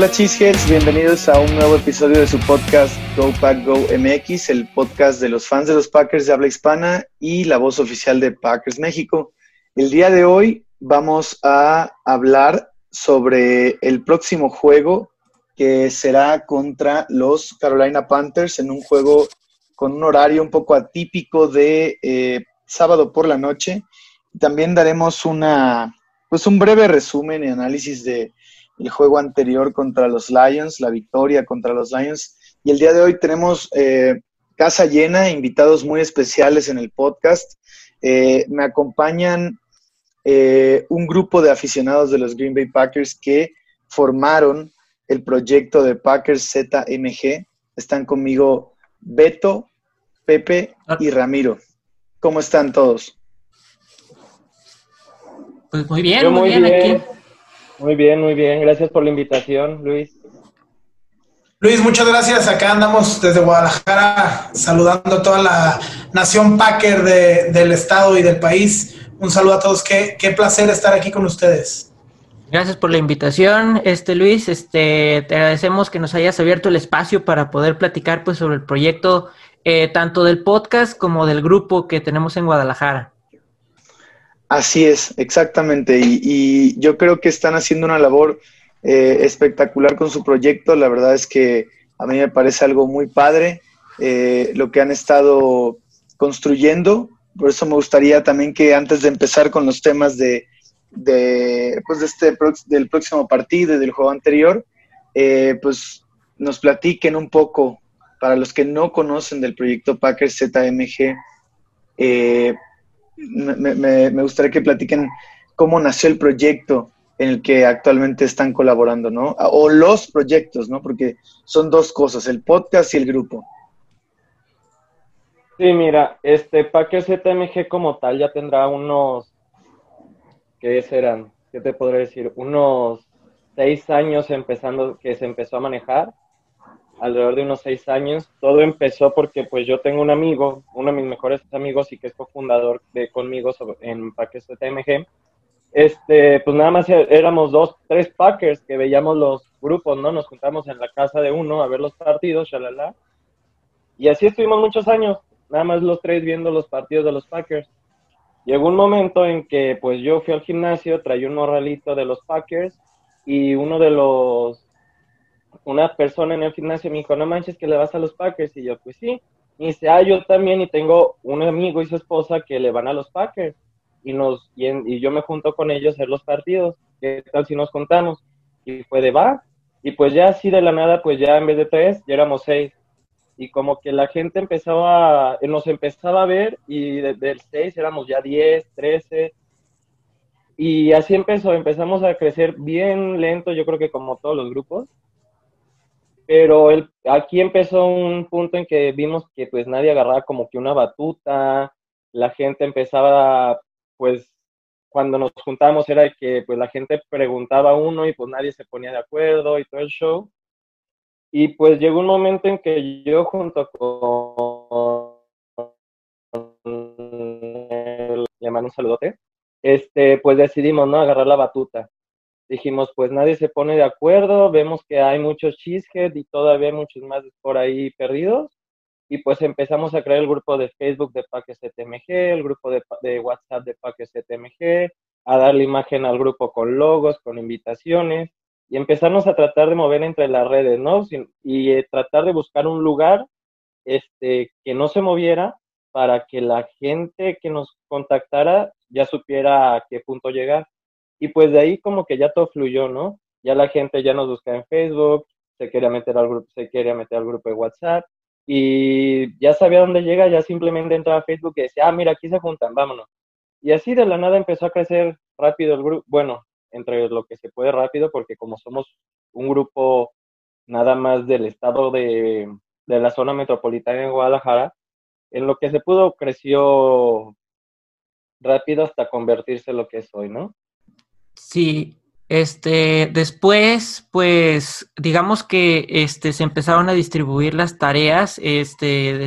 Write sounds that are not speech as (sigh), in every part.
Hola Cheeseheads, bienvenidos a un nuevo episodio de su podcast Go Pack Go MX, el podcast de los fans de los Packers de habla hispana y la voz oficial de Packers México. El día de hoy vamos a hablar sobre el próximo juego que será contra los Carolina Panthers en un juego con un horario un poco atípico de eh, sábado por la noche. También daremos una, pues un breve resumen y análisis de el juego anterior contra los Lions, la victoria contra los Lions. Y el día de hoy tenemos eh, casa llena, invitados muy especiales en el podcast. Eh, me acompañan eh, un grupo de aficionados de los Green Bay Packers que formaron el proyecto de Packers ZMG. Están conmigo Beto, Pepe y Ramiro. ¿Cómo están todos? Pues muy bien, muy, bien, aquí. Muy bien, muy bien. Gracias por la invitación, Luis. Luis, muchas gracias. Acá andamos desde Guadalajara saludando a toda la nación Packer del estado y del país. Un saludo a todos. Qué, qué placer estar aquí con ustedes. Gracias por la invitación, este Luis. Este, te agradecemos que nos hayas abierto el espacio para poder platicar pues sobre el proyecto eh, tanto del podcast como del grupo que tenemos en Guadalajara. Así es, exactamente. Y, yo creo que están haciendo una labor eh, espectacular con su proyecto. La verdad es que a mí me parece algo muy padre eh, lo que han estado construyendo. Por eso me gustaría también que antes de empezar con los temas de, pues de este, del próximo partido y del juego anterior, eh, pues nos platiquen un poco, para los que no conocen del proyecto Packers ZMG, eh, me, gustaría que platiquen cómo nació el proyecto en el que actualmente están colaborando, ¿no? O los proyectos, ¿no? Porque son dos cosas, el podcast y el grupo. Sí, mira, este Packer ZMG como tal ya tendrá unos, ¿qué serán? ¿Qué te podré decir? Unos seis años empezando, que se empezó a manejar alrededor de unos seis años. Todo empezó porque pues yo tengo un amigo, uno de mis mejores amigos y que es cofundador de conmigo en Packers TMG. Este, pues nada más éramos dos, tres Packers que veíamos los grupos, ¿no? Nos juntamos en la casa de uno a ver los partidos, shalala. Y así estuvimos muchos años, nada más los tres viendo los partidos de los Packers. Llegó un momento en que pues yo fui al gimnasio, traía un morralito de los Packers y uno de los una persona en el gimnasio me dijo, no manches que le vas a los Packers. Y yo, pues sí. Y dice, ah, yo también y tengo un amigo y su esposa que le van a los Packers. Y, nos, y, yo me junto con ellos a hacer los partidos. ¿Qué tal si nos contamos? Y fue de va. Y pues ya así de la nada, pues ya en vez de tres, ya éramos seis. Y como que la gente empezaba, nos empezaba a ver y del seis éramos ya diez, trece. Y así empezó, empezamos a crecer bien lento, yo creo que como todos los grupos pero aquí empezó un punto en que vimos que pues nadie agarraba como que una batuta, la gente empezaba, pues cuando nos juntamos era que pues la gente preguntaba a uno y pues nadie se ponía de acuerdo y todo el show. Y pues llegó un momento en que yo junto con le mando un saludote, este, pues decidimos, ¿no? Agarrar la batuta dijimos, pues nadie se pone de acuerdo, vemos que hay muchos cheesehead y todavía muchos más por ahí perdidos. Y pues empezamos a crear el grupo de Facebook de Paques CTMG, el grupo de, WhatsApp de Paques CTMG, a darle imagen al grupo con logos, con invitaciones, y empezamos a tratar de mover entre las redes, ¿no? Y eh, tratar de buscar un lugar este, que no se moviera para que la gente que nos contactara ya supiera a qué punto llegar. Y pues de ahí como que ya todo fluyó, ¿no? Ya la gente ya nos busca en Facebook, se quería meter al grupo, se quería meter al grupo de WhatsApp y ya sabía dónde llega, ya simplemente entraba a Facebook y decía, ah, mira, aquí se juntan, vámonos. Y así de la nada empezó a crecer rápido el grupo, bueno, entre lo que se puede rápido, porque como somos un grupo nada más del estado de, de la zona metropolitana de Guadalajara, en lo que se pudo creció rápido hasta convertirse en lo que es hoy, ¿no? Sí, este, después, pues, digamos que este, se empezaron a distribuir las tareas, este,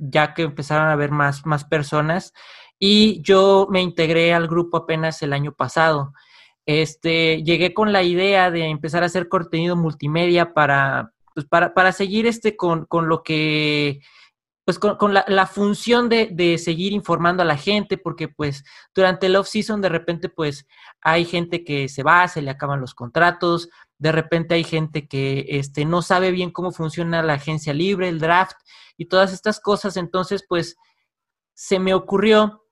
ya que empezaron a haber más, más personas, y yo me integré al grupo apenas el año pasado. este, llegué con la idea de empezar a hacer contenido multimedia para, pues para, para seguir este con, con lo que pues con, la, la, función de, de, seguir informando a la gente, porque pues durante el off-season de repente pues hay gente que se va, se le acaban los contratos, de repente hay gente que este, no sabe bien cómo funciona la agencia libre, el draft y todas estas cosas, entonces pues se me ocurrió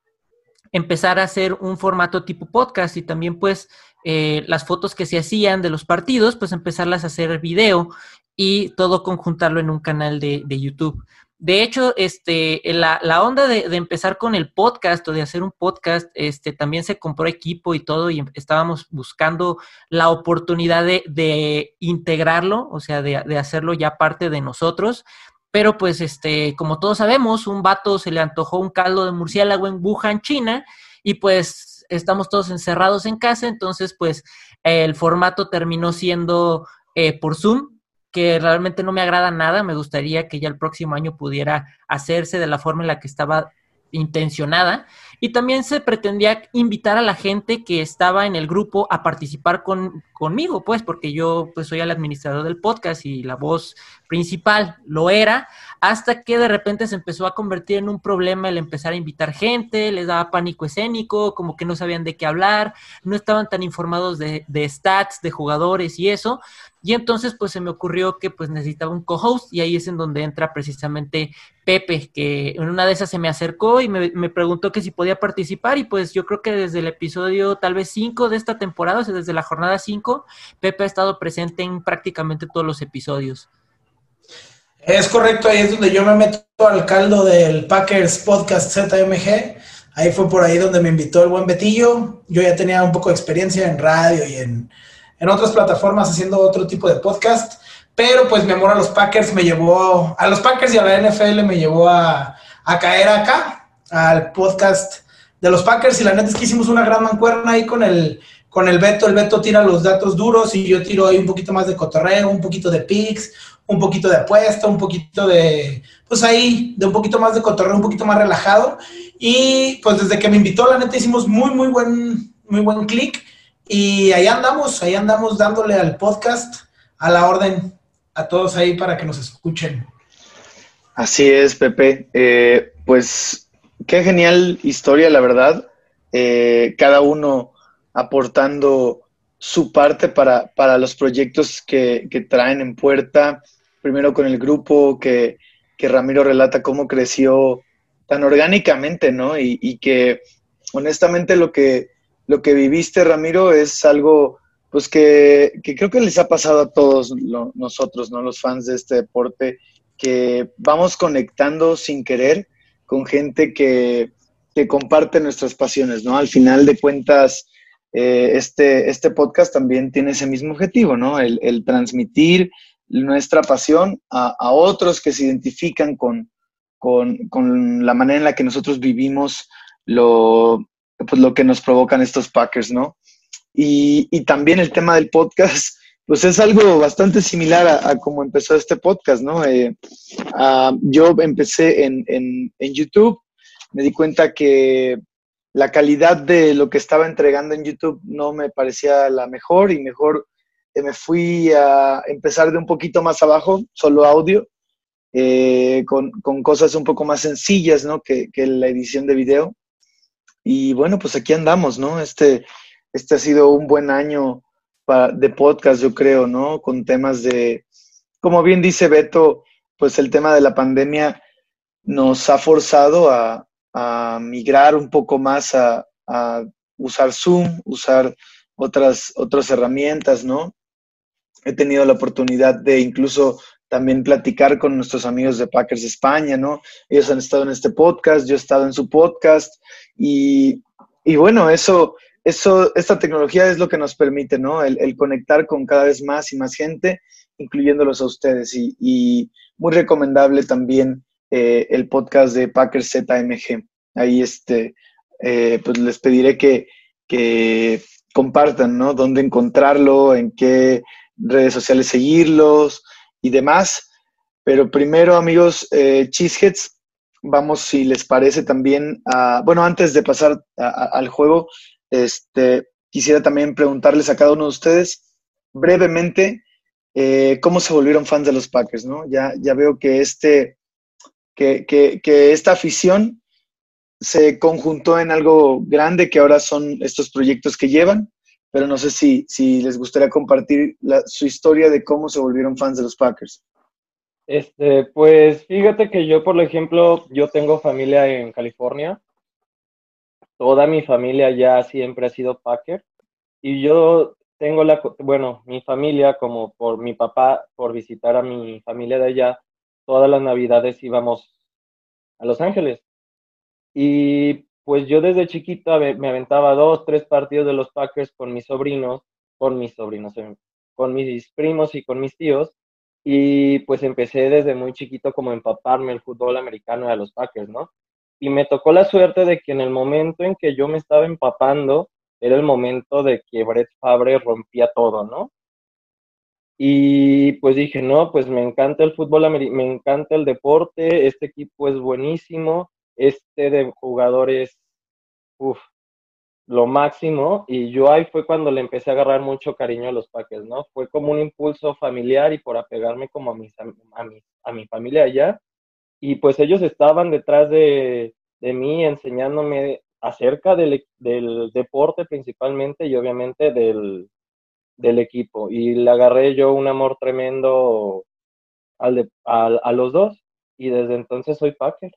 empezar a hacer un formato tipo podcast y también pues eh, las fotos que se hacían de los partidos, pues empezarlas a hacer video y todo conjuntarlo en un canal de, de YouTube. De hecho, este, la, la onda de, de, empezar con el podcast o de hacer un podcast, este, también se compró equipo y todo y estábamos buscando la oportunidad de, de integrarlo, o sea, de, de, hacerlo ya parte de nosotros. Pero pues, este, como todos sabemos, un vato se le antojó un caldo de murciélago en Wuhan, China, y pues estamos todos encerrados en casa, entonces pues el formato terminó siendo eh, por Zoom, que realmente no me agrada nada. Me gustaría que ya el próximo año pudiera hacerse de la forma en la que estaba intencionada. Y también se pretendía invitar a la gente que estaba en el grupo a participar con, conmigo, pues, porque yo pues soy el administrador del podcast y la voz principal lo era, hasta que de repente se empezó a convertir en un problema el empezar a invitar gente, les daba pánico escénico, como que no sabían de qué hablar, no estaban tan informados de, de stats, de jugadores y eso. Y entonces pues se me ocurrió que pues necesitaba un co-host y ahí es en donde entra precisamente Pepe, que en una de esas se me acercó y me, preguntó que si podía participar y pues yo creo que desde el episodio tal vez 5 de esta temporada, o sea, desde la jornada 5, Pepe ha estado presente en prácticamente todos los episodios. Es correcto, ahí es donde yo me meto al caldo del Packers Podcast ZMG. Ahí fue por ahí donde me invitó el buen Betillo. Yo ya tenía un poco de experiencia en radio y en, en otras plataformas haciendo otro tipo de podcast. Pero pues mi amor a los Packers me llevó, a los Packers y a la NFL me llevó a, a caer acá, al podcast de los Packers. Y la neta es que hicimos una gran mancuerna ahí con el, con el Beto. El Beto tira los datos duros y yo tiro ahí un poquito más de cotorreo, un poquito de picks, un poquito de apuesta, un poquito de, pues ahí, de un poquito más de cotorreo, un poquito más relajado. Y pues desde que me invitó, la neta hicimos muy, muy buen, muy buen click. Y ahí andamos, ahí andamos dándole al podcast, a la orden, a todos ahí para que nos escuchen. Así es, Pepe. Eh, pues qué genial historia, la verdad. Eh, cada uno aportando su parte para, para los proyectos que, que, traen en puerta. Primero con el grupo que, que, Ramiro relata cómo creció tan orgánicamente, ¿no? Y, y que honestamente lo que, lo que viviste, Ramiro, es algo pues que, que, creo que les ha pasado a todos nosotros, ¿no? Los fans de este deporte, que vamos conectando sin querer con gente que, que comparte nuestras pasiones, ¿no? Al final de cuentas, eh, este, este podcast también tiene ese mismo objetivo, ¿no? El, el transmitir nuestra pasión a, a, otros que se identifican con, con, con, la manera en la que nosotros vivimos lo, pues, lo que nos provocan estos Packers, ¿no? Y, y, también el tema del podcast, pues es algo bastante similar a, a cómo empezó este podcast, ¿no? Eh, uh, yo empecé en, en, en, YouTube, me di cuenta que la calidad de lo que estaba entregando en YouTube no me parecía la mejor y mejor eh, me fui a empezar de un poquito más abajo, solo audio, eh, con, con, cosas un poco más sencillas, ¿no? Que, que la edición de video. Y bueno, pues aquí andamos, ¿no? Este, este ha sido un buen año para, de podcast, yo creo, ¿no? Con temas de, como bien dice Beto, pues el tema de la pandemia nos ha forzado a, a migrar un poco más a, a, usar Zoom, usar otras, otras herramientas, ¿no? He tenido la oportunidad de incluso también platicar con nuestros amigos de Packers España, ¿no? Ellos han estado en este podcast, yo he estado en su podcast y, y bueno, eso, eso, esta tecnología es lo que nos permite, ¿no? El, conectar con cada vez más y más gente, incluyéndolos a ustedes. Y, y muy recomendable también eh, el podcast de Packers ZMG. Ahí este, eh, pues les pediré que, que compartan, ¿no? Dónde encontrarlo, en qué redes sociales seguirlos y demás. Pero primero, amigos, eh, Cheeseheads, vamos, si les parece también, a, bueno, antes de pasar al juego, este, quisiera también preguntarles a cada uno de ustedes brevemente eh, cómo se volvieron fans de los Packers, ¿no? Ya, ya veo que, este, que, que, esta afición se conjuntó en algo grande que ahora son estos proyectos que llevan, pero no sé si, si les gustaría compartir su historia de cómo se volvieron fans de los Packers. Este, pues fíjate que yo, por ejemplo, yo tengo familia en California. Toda mi familia ya siempre ha sido Packer. Y yo tengo la, bueno, mi familia, como por mi papá, por visitar a mi familia de allá, todas las navidades íbamos a Los Ángeles. Y pues yo desde chiquita me aventaba dos, tres partidos de los Packers con mis sobrinos, con mis sobrinos, em, con mis primos y con mis tíos. Y pues empecé desde muy chiquito como a empaparme el fútbol americano a los Packers, ¿no? Y me tocó la suerte de que en el momento en que yo me estaba empapando, era el momento de que Brett Favre rompía todo, ¿no? Y pues dije, no, pues me encanta el fútbol, me encanta el deporte, este equipo es buenísimo, este de jugadores, uff, lo máximo. Y yo ahí fue cuando le empecé a agarrar mucho cariño a los Packers, ¿no? Fue como un impulso familiar y por apegarme como a, mis, a, mi, a mi familia allá. Y pues ellos estaban detrás de, de mí enseñándome acerca del, del, deporte principalmente y obviamente del, del, equipo. Y le agarré yo un amor tremendo al a los dos y desde entonces soy Packer.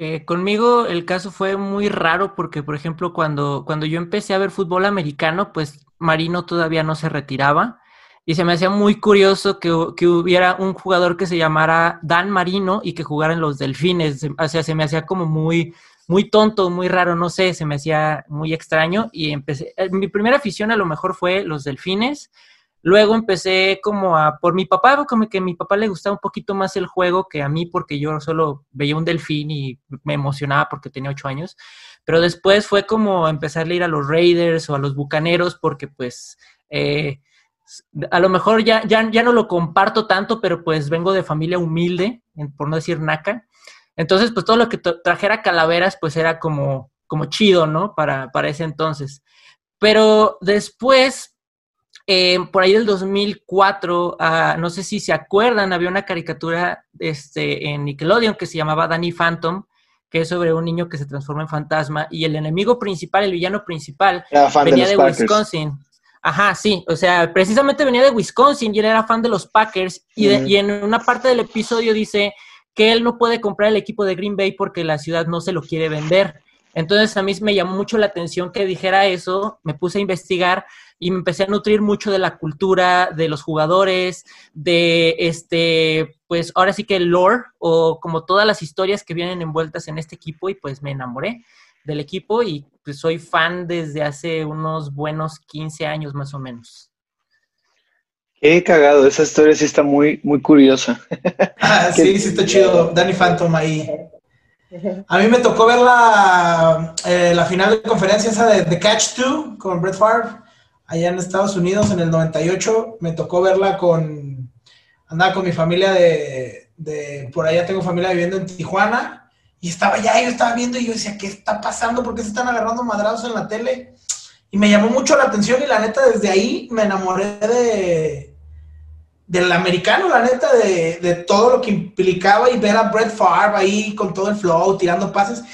Eh, conmigo el caso fue muy raro porque, por ejemplo, cuando, cuando yo empecé a ver fútbol americano, pues Marino todavía no se retiraba y se me hacía muy curioso que, que, hubiera un jugador que se llamara Dan Marino y que jugara en los Delfines. O sea, se me hacía como muy, muy tonto, muy raro, no sé, se me hacía muy extraño y empecé, eh, mi primera afición a lo mejor fue los Delfines Luego empecé como a, por mi papá, como que a mi papá le gustaba un poquito más el juego que a mí porque yo solo veía un delfín y me emocionaba porque tenía ocho años. Pero después fue como empezar a ir a los Raiders o a los Bucaneros porque pues eh, a lo mejor ya, ya, ya no lo comparto tanto, pero pues vengo de familia humilde, por no decir naca. Entonces pues todo lo que trajera calaveras pues era como, como chido, ¿no? Para, para ese entonces. Pero después eh, por ahí del 2004, ah, no sé si se acuerdan, había una caricatura este, en Nickelodeon que se llamaba Danny Phantom, que es sobre un niño que se transforma en fantasma y el enemigo principal, el villano principal, venía de, Wisconsin. Ajá, sí, o sea, precisamente venía de Wisconsin y él era fan de los Packers y, y en una parte del episodio dice que él no puede comprar el equipo de Green Bay porque la ciudad no se lo quiere vender. Entonces a mí me llamó mucho la atención que dijera eso, me puse a investigar y me empecé a nutrir mucho de la cultura, de los jugadores, de este, pues ahora sí que el lore o como todas las historias que vienen envueltas en este equipo y pues me enamoré del equipo y pues soy fan desde hace unos buenos 15 años más o menos. Qué cagado, esa historia sí está muy, muy curiosa. (laughs) Ah, sí, sí está chido. Danny Phantom ahí. A mí me tocó ver la, eh, la final de conferencia esa de The Catch 2 con Brett Favre allá en Estados Unidos en el 98. Me tocó verla con, andaba con mi familia de, de, por allá tengo familia viviendo en Tijuana, y estaba allá, yo estaba viendo y yo decía, ¿qué está pasando? ¿Por qué se están agarrando madrados en la tele? Y me llamó mucho la atención y la neta desde ahí me enamoré de del americano, la neta, de, de todo lo que implicaba y ver a Brett Favre ahí con todo el flow, tirando pases.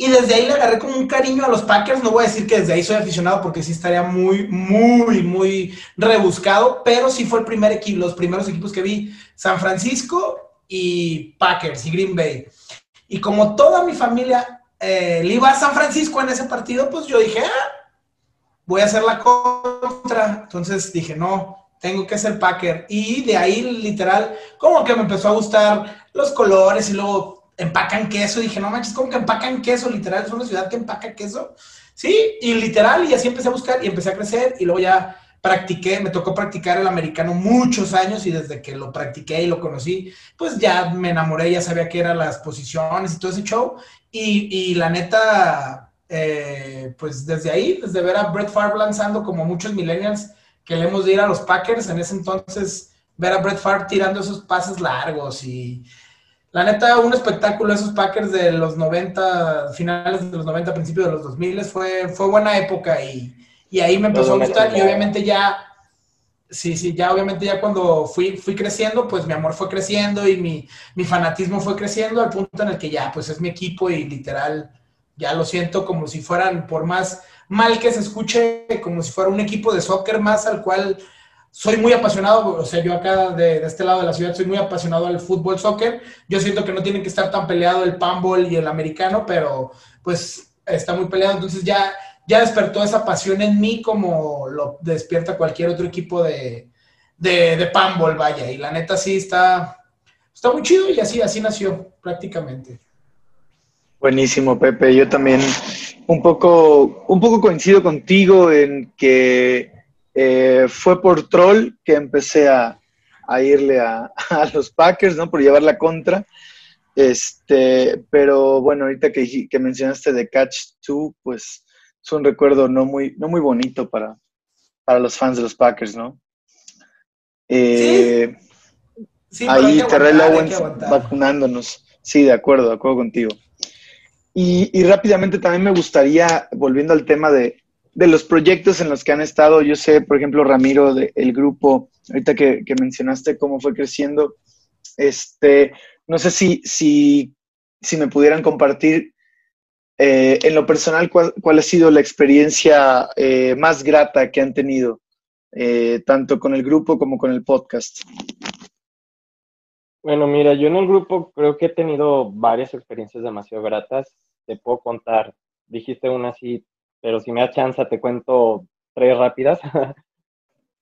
Y desde ahí le agarré como un cariño a los Packers. No voy a decir que desde ahí soy aficionado porque sí estaría muy, muy, muy rebuscado, pero sí fue el primer equipo, los primeros equipos que vi, San Francisco y Packers y Green Bay. Y como toda mi familia eh, le iba a San Francisco en ese partido, pues yo dije, ah, voy a hacer la contra. Entonces dije, no, tengo que ser Packer. Y de ahí, literal, como que me empezó a gustar los colores y luego empacan queso. Y dije, no manches, ¿cómo que empacan queso? Literal, es una ciudad que empaca queso. Sí, y literal, y así empecé a buscar y empecé a crecer y luego ya practiqué, me tocó practicar el americano muchos años y desde que lo practiqué y lo conocí, pues ya me enamoré, ya sabía qué eran las posiciones y todo ese show. Y, y la neta, eh, pues desde ahí, desde ver a Brett Favre lanzando como muchos millennials que le hemos de ir a los Packers, en ese entonces ver a Brett Favre tirando esos pases largos y la neta, un espectáculo esos Packers de los 90, finales de los 90, principios de los 2000, fue, fue buena época y, y ahí me empezó a gustar y obviamente ya, sí, sí, ya obviamente ya cuando fui, fui creciendo, pues mi amor fue creciendo y mi, mi fanatismo fue creciendo al punto en el que ya, pues es mi equipo y literal, ya lo siento como si fueran, por más mal que se escuche, como si fuera un equipo de soccer más al cual soy muy apasionado, o sea, yo acá de, este lado de la ciudad soy muy apasionado al fútbol, soccer. Yo siento que no tienen que estar tan peleado el panball y el americano, pero pues está muy peleado. Entonces ya, ya despertó esa pasión en mí como lo despierta cualquier otro equipo de, de, de panball, vaya. Y la neta sí está, está muy chido y así, así nació prácticamente. Buenísimo, Pepe. Yo también un poco, un poco coincido contigo en que eh, fue por troll que empecé a, irle (laughs) a, los Packers, ¿no? Por llevar la contra. Este, pero bueno, ahorita que, que mencionaste de Catch 2, pues es un recuerdo no muy, no muy bonito para, para los fans de los Packers, ¿no? Eh, ahí Terrell Owens vacunándonos. Sí, de acuerdo, de acuerdo contigo. Y, y, rápidamente también me gustaría, volviendo al tema de, de los proyectos en los que han estado, yo sé, por ejemplo, Ramiro, del grupo, ahorita que, mencionaste cómo fue creciendo, este, no sé si, si, si me pudieran compartir eh, en lo personal cuál, ha sido la experiencia eh, más grata que han tenido, eh, tanto con el grupo como con el podcast. Bueno, mira, yo en el grupo creo que he tenido varias experiencias demasiado gratas. Te puedo contar, dijiste una así pero si me da chance te cuento tres rápidas. (laughs)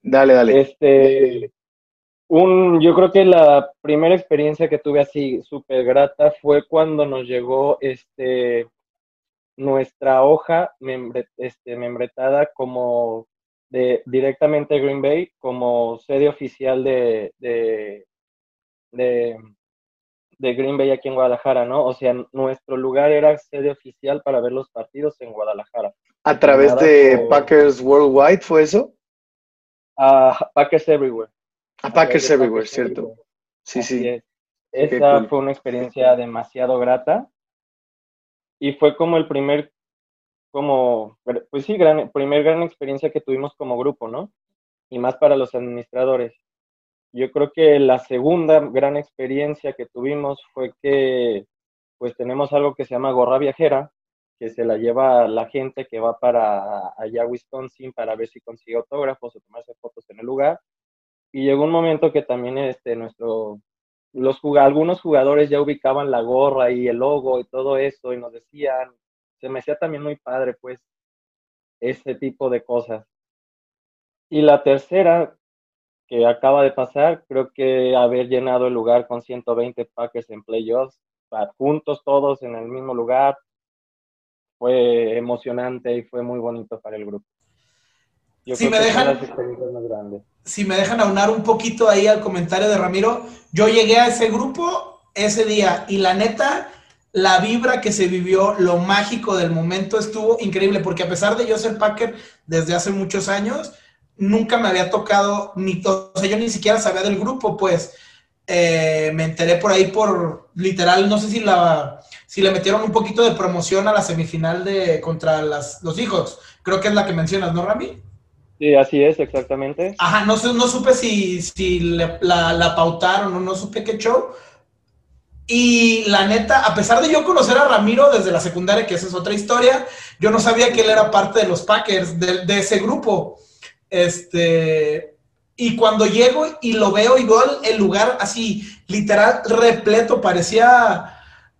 dale, dale. Este, un, yo creo que la primera experiencia que tuve así súper grata fue cuando nos llegó este, nuestra hoja este, membretada como de, directamente Green Bay como sede oficial de, de, de de Green Bay aquí en Guadalajara, ¿no? O sea, nuestro lugar era sede oficial para ver los partidos en Guadalajara. ¿A través de Packers Worldwide fue eso? A Packers Everywhere. A Packers Everywhere, cierto. Sí, sí. Esa fue una experiencia demasiado grata y fue como el primer, como, pues sí, gran, primer gran experiencia que tuvimos como grupo, ¿no? Y más para los administradores. Yo creo que la segunda gran experiencia que tuvimos fue que pues tenemos algo que se llama gorra viajera, que se la lleva la gente que va para allá a Wisconsin para ver si consigue autógrafos o tomarse fotos en el lugar. Y llegó un momento que también este, nuestro, los algunos jugadores ya ubicaban la gorra y el logo y todo eso y nos decían, se me hacía también muy padre pues ese tipo de cosas. Y la tercera, que acaba de pasar, creo que haber llenado el lugar con 120 Packers en playoffs, juntos todos en el mismo lugar, fue emocionante y fue muy bonito para el grupo. si me dejan, si me dejan aunar un poquito ahí al comentario de Ramiro, yo llegué a ese grupo ese día y la neta, la vibra que se vivió, lo mágico del momento estuvo increíble, porque a pesar de yo ser Packer desde hace muchos años, nunca me había tocado, ni o sea, yo ni siquiera sabía del grupo, pues eh, me enteré por ahí por literal, no sé si la si le metieron un poquito de promoción a la semifinal de contra las, los hijos. Creo que es la que mencionas, ¿no, Rami? Sí, así es, exactamente. Ajá, no, no supe si, si la, la, pautaron o no supe qué show. Y la neta, a pesar de yo conocer a Ramiro desde la secundaria, que esa es otra historia, yo no sabía que él era parte de los Packers, de, de ese grupo. Este, y cuando llego y lo veo y veo el lugar así, literal, repleto, parecía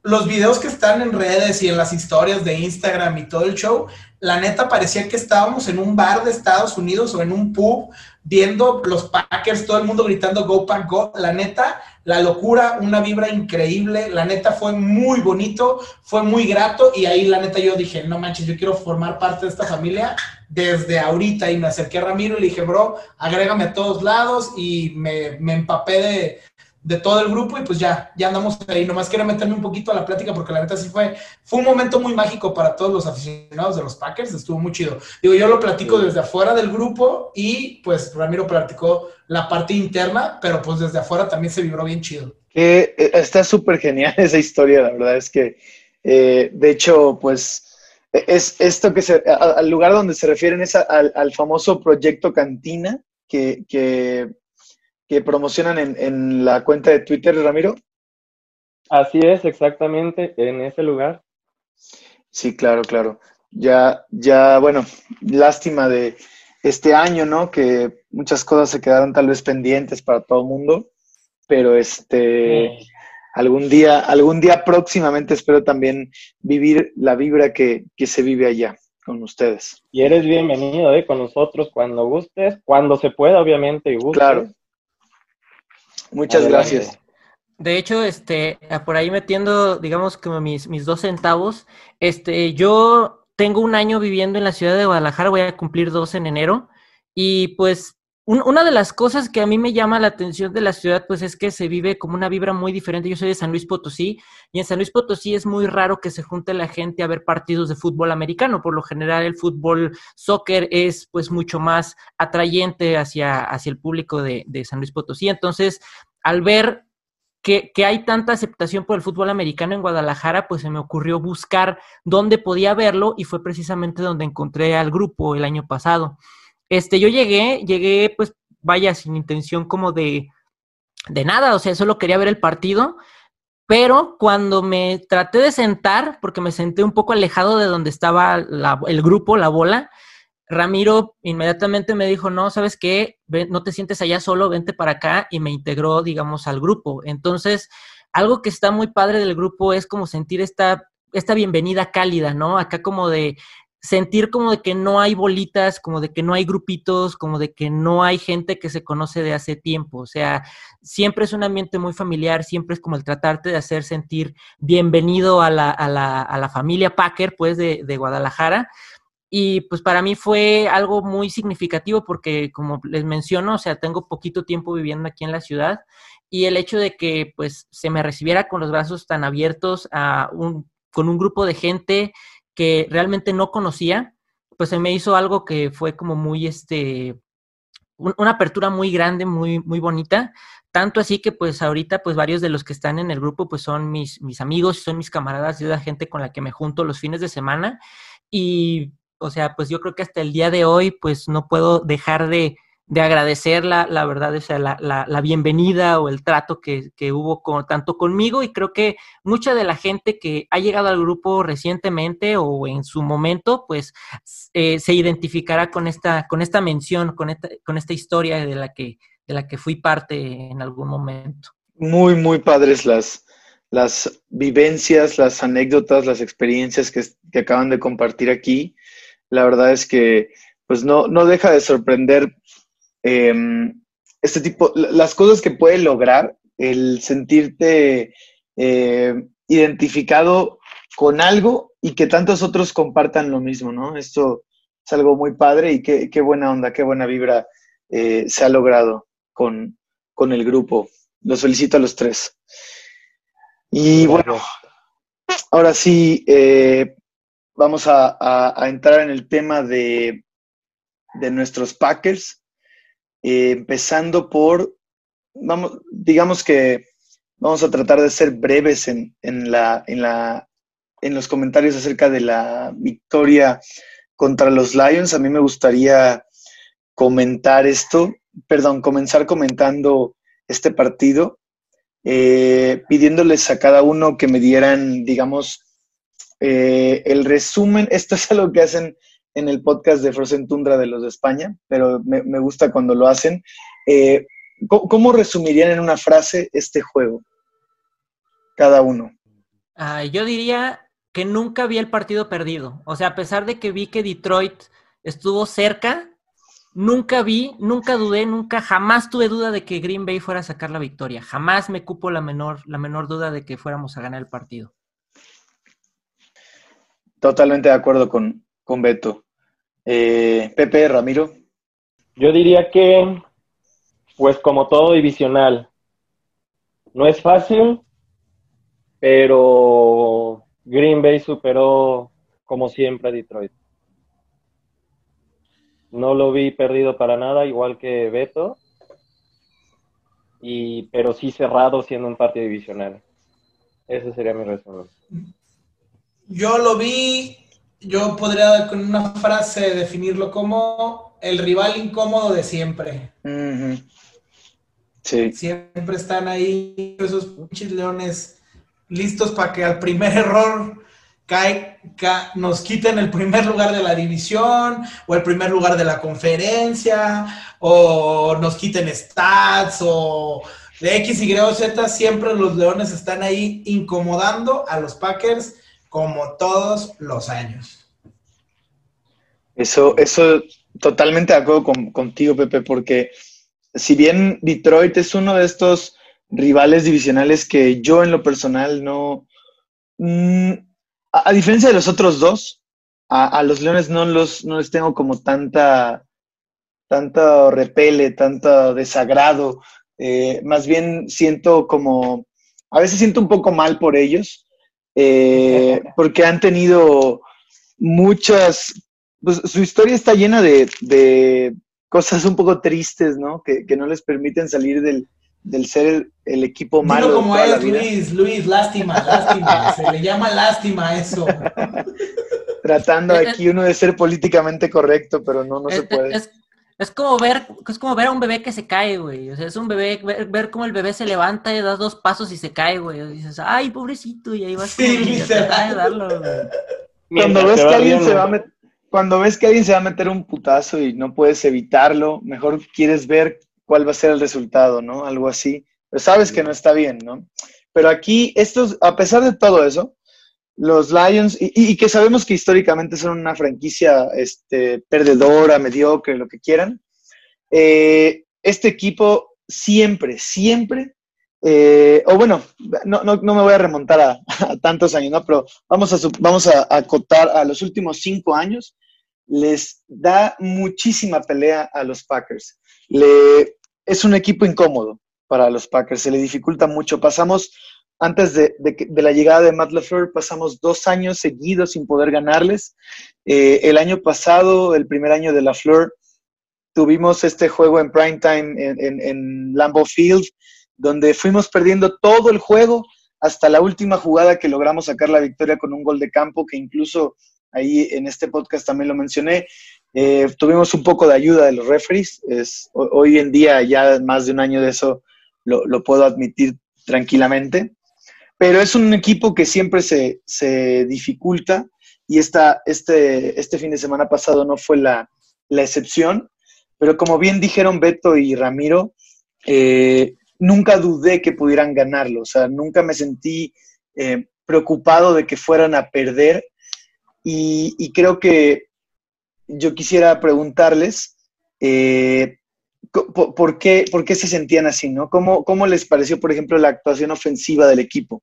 los videos que están en redes y en las historias de Instagram y todo el show, la neta parecía que estábamos en un bar de Estados Unidos o en un pub viendo los Packers, todo el mundo gritando Go Pack Go. La neta, la locura, una vibra increíble. La neta fue muy bonito, fue muy grato y ahí la neta yo dije, no manches, yo quiero formar parte de esta familia desde ahorita y me acerqué a Ramiro y le dije, bro, agrégame a todos lados y me, me empapé de, de todo el grupo y pues ya, ya andamos ahí. Nomás quiero meterme un poquito a la plática porque la neta sí fue, fue un momento muy mágico para todos los aficionados de los Packers, estuvo muy chido. Digo, yo lo platico desde afuera del grupo y pues Ramiro platicó la parte interna, pero pues desde afuera también se vibró bien chido. Eh, está súper genial (laughs) esa historia, la verdad es que, eh, de hecho, pues Es esto que se, al lugar donde se refieren es al, famoso proyecto Cantina que, que, promocionan en, en la cuenta de Twitter, Ramiro. Así es, exactamente, en ese lugar. Sí, claro, claro. Ya, ya, bueno, lástima de este año, ¿no? Que muchas cosas se quedaron tal vez pendientes para todo el mundo, pero este, algún día, algún día próximamente espero también vivir la vibra que, se vive allá con ustedes. Y eres bienvenido, ¿eh? Con nosotros cuando gustes, cuando se pueda, obviamente, y gustes. Claro. Muchas gracias. De hecho, este, por ahí metiendo, digamos, como mis, mis dos centavos, este, yo tengo un año viviendo en la ciudad de Guadalajara, voy a cumplir dos en enero, y pues una de las cosas que a mí me llama la atención de la ciudad, pues es que se vive como una vibra muy diferente. Yo soy de San Luis Potosí y en San Luis Potosí es muy raro que se junte la gente a ver partidos de fútbol americano. Por lo general el fútbol soccer es pues mucho más atrayente hacia, hacia el público de, de San Luis Potosí. Entonces, al ver que, hay tanta aceptación por el fútbol americano en Guadalajara, pues se me ocurrió buscar dónde podía verlo y fue precisamente donde encontré al grupo el año pasado. Este, yo llegué, llegué pues vaya sin intención como de, de nada, o sea, solo quería ver el partido, pero cuando me traté de sentar, porque me senté un poco alejado de donde estaba el grupo, la bola, Ramiro inmediatamente me dijo, no, ¿sabes qué? no te sientes allá solo, vente para acá y me integró, digamos, al grupo. Entonces, algo que está muy padre del grupo es como sentir esta, esta bienvenida cálida, ¿no? Acá como de sentir como de que no hay bolitas, como de que no hay grupitos, como de que no hay gente que se conoce de hace tiempo. O sea, siempre es un ambiente muy familiar, siempre es como el tratarte de hacer sentir bienvenido a la, a la, a la familia Packer, pues, de, de Guadalajara y pues para mí fue algo muy significativo porque, como les menciono, o sea, tengo poquito tiempo viviendo aquí en la ciudad y el hecho de que pues se me recibiera con los brazos tan abiertos a un, con un grupo de gente que realmente no conocía, pues se me hizo algo que fue como muy, este, una apertura muy grande, muy, muy bonita. Tanto así que pues ahorita pues varios de los que están en el grupo pues son mis, mis amigos, son mis camaradas, y la gente con la que me junto los fines de semana. Y o sea, pues yo creo que hasta el día de hoy, pues no puedo dejar de, de agradecer la, la verdad, o sea, la, la, bienvenida o el trato que, que hubo con, tanto conmigo y creo que mucha de la gente que ha llegado al grupo recientemente o en su momento, pues eh, se identificará con esta, con esta mención, con esta, con esta historia de la, que, de la que fui parte en algún momento. Muy, muy padres las, las vivencias, las anécdotas, las experiencias que, que acaban de compartir aquí la verdad es que pues no, no deja de sorprender em, este tipo, las cosas que puede lograr el sentirte eh, identificado con algo y que tantos otros compartan lo mismo, ¿no? Esto es algo muy padre y qué, qué buena onda, qué buena vibra eh, se ha logrado con, con el grupo. Los felicito a los tres. Y bueno, ahora sí, eh, vamos a, entrar en el tema de, nuestros Packers, eh, empezando por, vamos, digamos que vamos a tratar de ser breves en, la, en, la, en los comentarios acerca de la victoria contra los Lions. A mí me gustaría comentar esto, perdón, comenzar comentando este partido, eh, pidiéndoles a cada uno que me dieran, digamos, eh, el resumen, esto es algo que hacen en el podcast de Frozen Tundra de los de España, pero me, gusta cuando lo hacen. Eh, ¿cómo, resumirían en una frase este juego? Cada uno. Ah, yo diría que nunca vi el partido perdido. O sea, a pesar de que vi que Detroit estuvo cerca, nunca vi, nunca dudé, nunca, jamás tuve duda de que Green Bay fuera a sacar la victoria. Jamás me cupo la menor, la menor duda de que fuéramos a ganar el partido. Totalmente de acuerdo con, con Beto. Eh, Pepe, Ramiro. Yo diría que, pues como todo divisional, no es fácil, pero Green Bay superó como siempre a Detroit. No lo vi perdido para nada, igual que Beto, y, pero sí cerrado siendo un partido divisional. Ese sería mi resumen. Yo lo vi yo podría con una frase definirlo como el rival incómodo de siempre. Sí. Siempre están ahí esos pinches leones listos para que al primer error cae, nos quiten el primer lugar de la división o el primer lugar de la conferencia o nos quiten stats o de X, Y o Z, siempre los Leones están ahí incomodando a los Packers como todos los años. Eso, eso totalmente de acuerdo contigo, Pepe, porque si bien Detroit es uno de estos rivales divisionales que yo en lo personal no... Mm, a, diferencia de los otros dos, a, los Leones no, los, no les tengo como tanta, tanto repele, tanto desagrado. Eh, más bien siento como, a veces siento un poco mal por ellos, eh, porque han tenido muchas, pues su historia está llena de, cosas un poco tristes, ¿no? Que, no les permiten salir del, ser el, equipo malo. como es, Luis, Luis, lástima, lástima, (laughs) se le llama lástima eso. Tratando aquí uno de ser políticamente correcto, pero no, no se puede. Es como ver, es como ver a un bebé que se cae, güey. O sea, es un bebé, ver, cómo el bebé se levanta y da dos pasos y se cae, güey. Y dices, ay, pobrecito, y ahí vas sí, a (laughs) darlo, Cuando ves que alguien se va a meter, cuando ves que alguien se va a meter un putazo y no puedes evitarlo, mejor quieres ver cuál va a ser el resultado, ¿no? Algo así. Pero sabes que no está bien, ¿no? Pero aquí, estos, a pesar de todo eso, los Lions, y, que sabemos que históricamente son una franquicia este, perdedora, mediocre, lo que quieran, eh, este equipo siempre, siempre, eh, o bueno, no, no, no, me voy a remontar a, tantos años, ¿no? Pero vamos a, vamos a acotar a los últimos cinco años, les da muchísima pelea a los Packers. Le, es un equipo incómodo para los Packers, se le dificulta mucho. Pasamos antes de, la llegada de Matt LaFleur pasamos dos años seguidos sin poder ganarles. Eh, el año pasado, el primer año de LaFleur, tuvimos este juego en primetime en, en, Lambeau Field, donde fuimos perdiendo todo el juego hasta la última jugada que logramos sacar la victoria con un gol de campo, que incluso ahí en este podcast también lo mencioné. Eh, tuvimos un poco de ayuda de los referees. Es, hoy en día, ya más de un año de eso, lo puedo admitir tranquilamente pero es un equipo que siempre se, dificulta y esta, este, este fin de semana pasado no fue la, excepción, pero como bien dijeron Beto y Ramiro, eh, nunca dudé que pudieran ganarlo, o sea, nunca me sentí eh, preocupado de que fueran a perder y, creo que yo quisiera preguntarles eh, ¿por, qué, ¿por qué se sentían así, no? ¿Cómo, ¿Cómo les pareció, por ejemplo, la actuación ofensiva del equipo?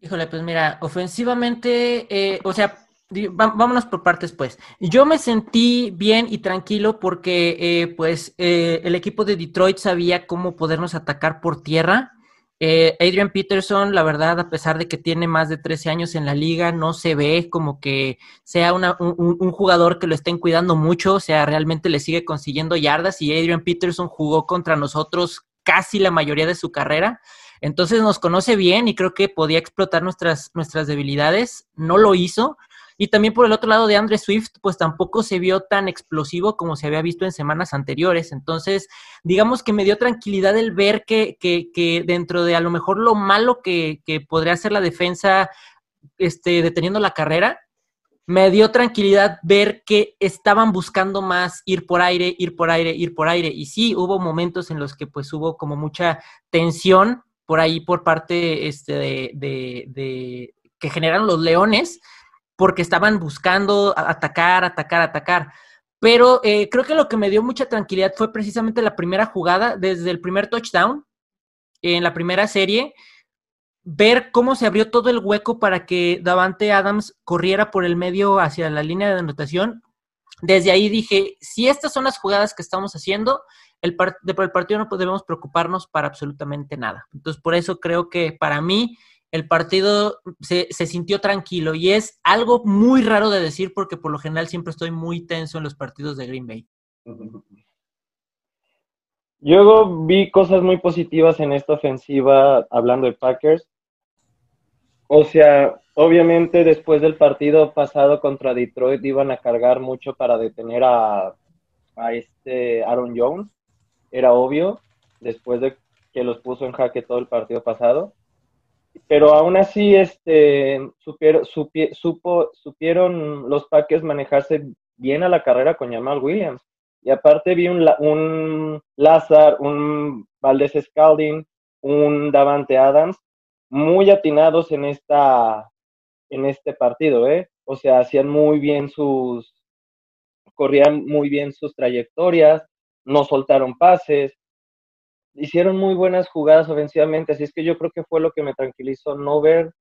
Híjole, pues mira, ofensivamente, eh, o sea, vámonos por partes, pues. Yo me sentí bien y tranquilo porque, eh, pues, eh, el equipo de Detroit sabía cómo podernos atacar por tierra. Adrian Peterson, la verdad, a pesar de que tiene más de 13 años en la liga, no se ve como que sea un, un, jugador que lo estén cuidando mucho, o sea, realmente le sigue consiguiendo yardas y Adrian Peterson jugó contra nosotros casi la mayoría de su carrera. Entonces nos conoce bien y creo que podía explotar nuestras debilidades. No lo hizo. Y también por el otro lado de Andre Swift, pues tampoco se vio tan explosivo como se había visto en semanas anteriores. Entonces, digamos que me dio tranquilidad el ver que, que, dentro de a lo mejor lo malo que, que podría hacer la defensa este, deteniendo la carrera, me dio tranquilidad ver que estaban buscando más ir por aire, ir por aire, ir por aire. Y sí, hubo momentos en los que pues hubo como mucha tensión por ahí por parte este, de, de, que generaron los leones, porque estaban buscando atacar, atacar, atacar. Pero eh, creo que lo que me dio mucha tranquilidad fue precisamente la primera jugada, desde el primer touchdown, en la primera serie, ver cómo se abrió todo el hueco para que Davante Adams corriera por el medio hacia la línea de anotación. Desde ahí dije, si estas son las jugadas que estamos haciendo, el, el partido no debemos preocuparnos para absolutamente nada. Entonces, por eso creo que para mí el partido se, sintió tranquilo y es algo muy raro de decir porque por lo general siempre estoy muy tenso en los partidos de Green Bay. Yo vi cosas muy positivas en esta ofensiva hablando de Packers. O sea, obviamente después del partido pasado contra Detroit iban a cargar mucho para detener a, a este Aaron Jones, era obvio, después de que los puso en jaque todo el partido pasado. Pero aún así, este, supieron, supo, supieron los Packers manejarse bien a la carrera con Jamal Williams. Y aparte vi un, un Lazar, un Valdez Scalding, un Davante Adams, muy atinados en esta en este partido, ¿eh? O sea, hacían muy bien sus corrían muy bien sus trayectorias, no soltaron pases, hicieron muy buenas jugadas ofensivamente, así es que yo creo que fue lo que me tranquilizó no ver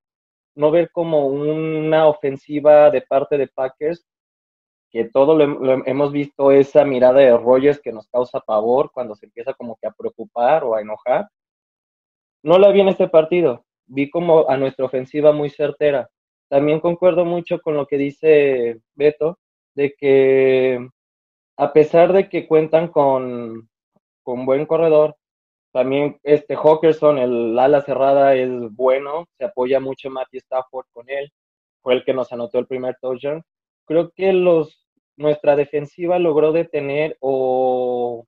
no ver como una ofensiva de parte de Packers que todo lo, hemos visto esa mirada de Rogers que nos causa pavor cuando se empieza como que a preocupar o a enojar. No la vi en este partido, vi como a nuestra ofensiva muy certera. También concuerdo mucho con lo que dice Beto, de que a pesar de que cuentan con, con buen corredor, también este Hawkerson, el ala cerrada, es bueno, se apoya mucho Matty Stafford con él, fue el que nos anotó el primer touchdown. Creo que los nuestra defensiva logró detener o,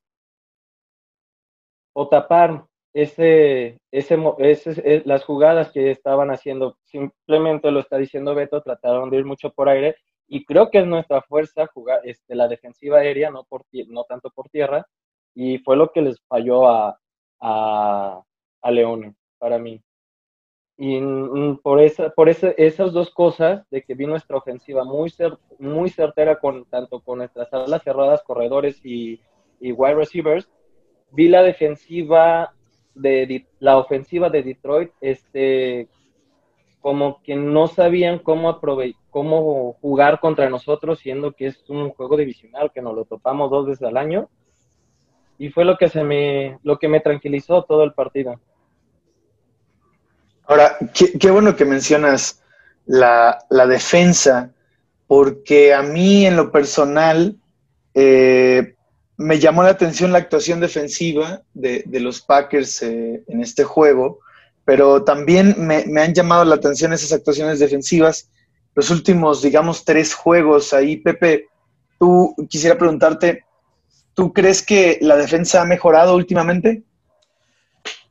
o tapar ese, ese, ese, las jugadas que estaban haciendo. Simplemente lo está diciendo Beto, trataron de ir mucho por aire y creo que es nuestra fuerza jugar este, la defensiva aérea, no, por, no tanto por tierra, y fue lo que les falló a, a, a Leone para mí. Y por, esa, por esa, esas dos cosas, de que vi nuestra ofensiva muy, muy certera con tanto con nuestras alas cerradas, corredores y, y wide receivers, vi la defensiva de la ofensiva de Detroit, este, como que no sabían cómo cómo jugar contra nosotros, siendo que es un juego divisional que nos lo topamos dos veces al año. Y fue lo que se me, lo que me tranquilizó todo el partido. Ahora, qué, bueno que mencionas la, defensa, porque a mí en lo personal eh, me llamó la atención la actuación defensiva de, los Packers eh, en este juego, pero también me, han llamado la atención esas actuaciones defensivas. Los últimos, digamos, tres juegos ahí, Pepe, tú quisiera preguntarte, ¿tú crees que la defensa ha mejorado últimamente?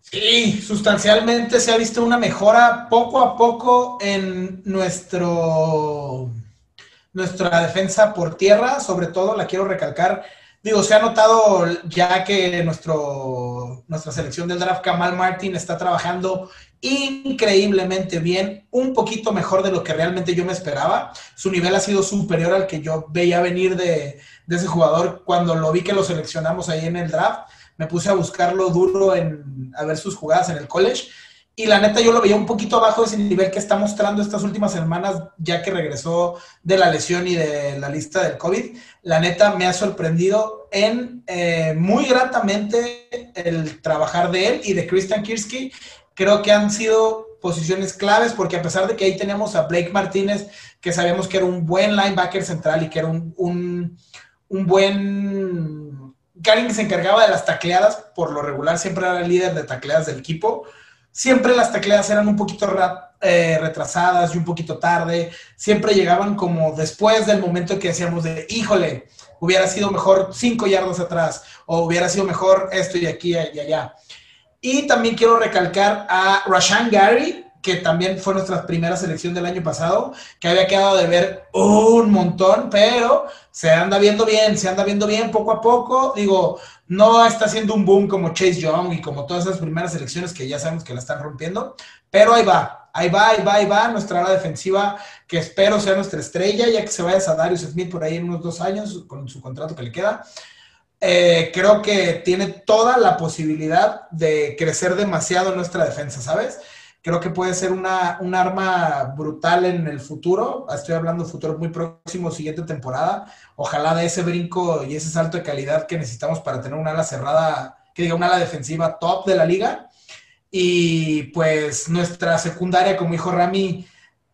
Sí, sustancialmente se ha visto una mejora poco a poco en nuestro nuestra defensa por tierra, sobre todo la quiero recalcar. Digo, se ha notado ya que nuestro, nuestra selección del draft, Kamal Martin, está trabajando increíblemente bien, un poquito mejor de lo que realmente yo me esperaba. Su nivel ha sido superior al que yo veía venir de, de ese jugador cuando lo vi que lo seleccionamos ahí en el draft me puse a buscarlo duro en, a ver sus jugadas en el college. Y la neta yo lo veía un poquito abajo de ese nivel que está mostrando estas últimas semanas, ya que regresó de la lesión y de la lista del COVID. La neta me ha sorprendido en eh, muy gratamente el trabajar de él y de Christian Kirski. Creo que han sido posiciones claves porque a pesar de que ahí tenemos a Blake Martínez, que sabemos que era un buen linebacker central y que era un, un, un buen Karin que se encargaba de las tacleadas, por lo regular siempre era el líder de tacleadas del equipo. Siempre las tacleadas eran un poquito eh, retrasadas y un poquito tarde. Siempre llegaban como después del momento que decíamos de, híjole, hubiera sido mejor cinco yardas atrás o hubiera sido mejor esto y aquí y allá. Y también quiero recalcar a Rashan Gary, que también fue nuestra primera selección del año pasado, que había quedado de ver un montón, pero se anda viendo bien, se anda viendo bien poco a poco. Digo, no está haciendo un boom como Chase Young y como todas esas primeras selecciones que ya sabemos que la están rompiendo, pero ahí va, ahí va, ahí va, ahí va, nuestra ala defensiva que espero sea nuestra estrella, ya que se vaya a Darius Smith por ahí en unos dos años con su contrato que le queda. Eh, creo que tiene toda la posibilidad de crecer demasiado nuestra defensa, ¿sabes? Creo que puede ser una, un arma brutal en el futuro. Estoy hablando futuro muy próximo, siguiente temporada. Ojalá de ese brinco y ese salto de calidad que necesitamos para tener una ala cerrada, que diga una ala defensiva top de la liga. Y pues nuestra secundaria, como dijo Rami,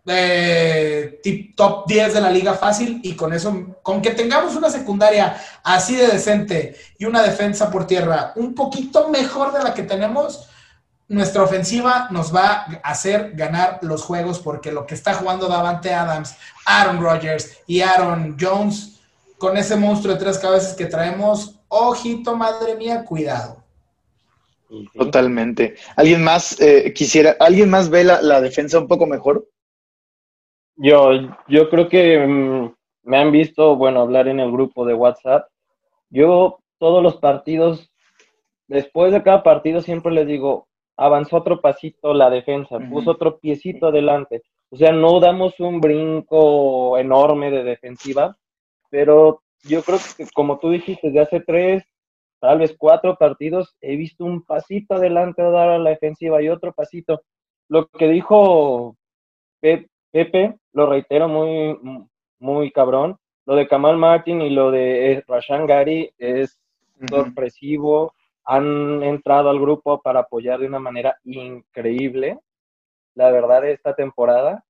eh, top 10 de la liga fácil y con eso, con que tengamos una secundaria así de decente y una defensa por tierra un poquito mejor de la que tenemos, nuestra ofensiva nos va a hacer ganar los juegos porque lo que está jugando Davante Adams, Aaron Rodgers y Aaron Jones, con ese monstruo de tres cabezas que traemos, ojito, madre mía, cuidado. Totalmente. ¿Alguien más eh, quisiera, alguien más ve la, defensa un poco mejor? Yo, yo creo que mm, me han visto, bueno, hablar en el grupo de WhatsApp. Yo todos los partidos, después de cada partido siempre les digo, avanzó otro pasito la defensa, puso otro piecito adelante. O sea, no damos un brinco enorme de defensiva, pero yo creo que como tú dijiste, desde hace tres, tal vez cuatro partidos, he visto un pasito adelante a dar a la defensiva y otro pasito. Lo que dijo Pepe, lo reitero muy, muy cabrón, lo de Kamal Martin y lo de eh, Rashan Gary es sorpresivo han entrado al grupo para apoyar de una manera increíble, la verdad, esta temporada.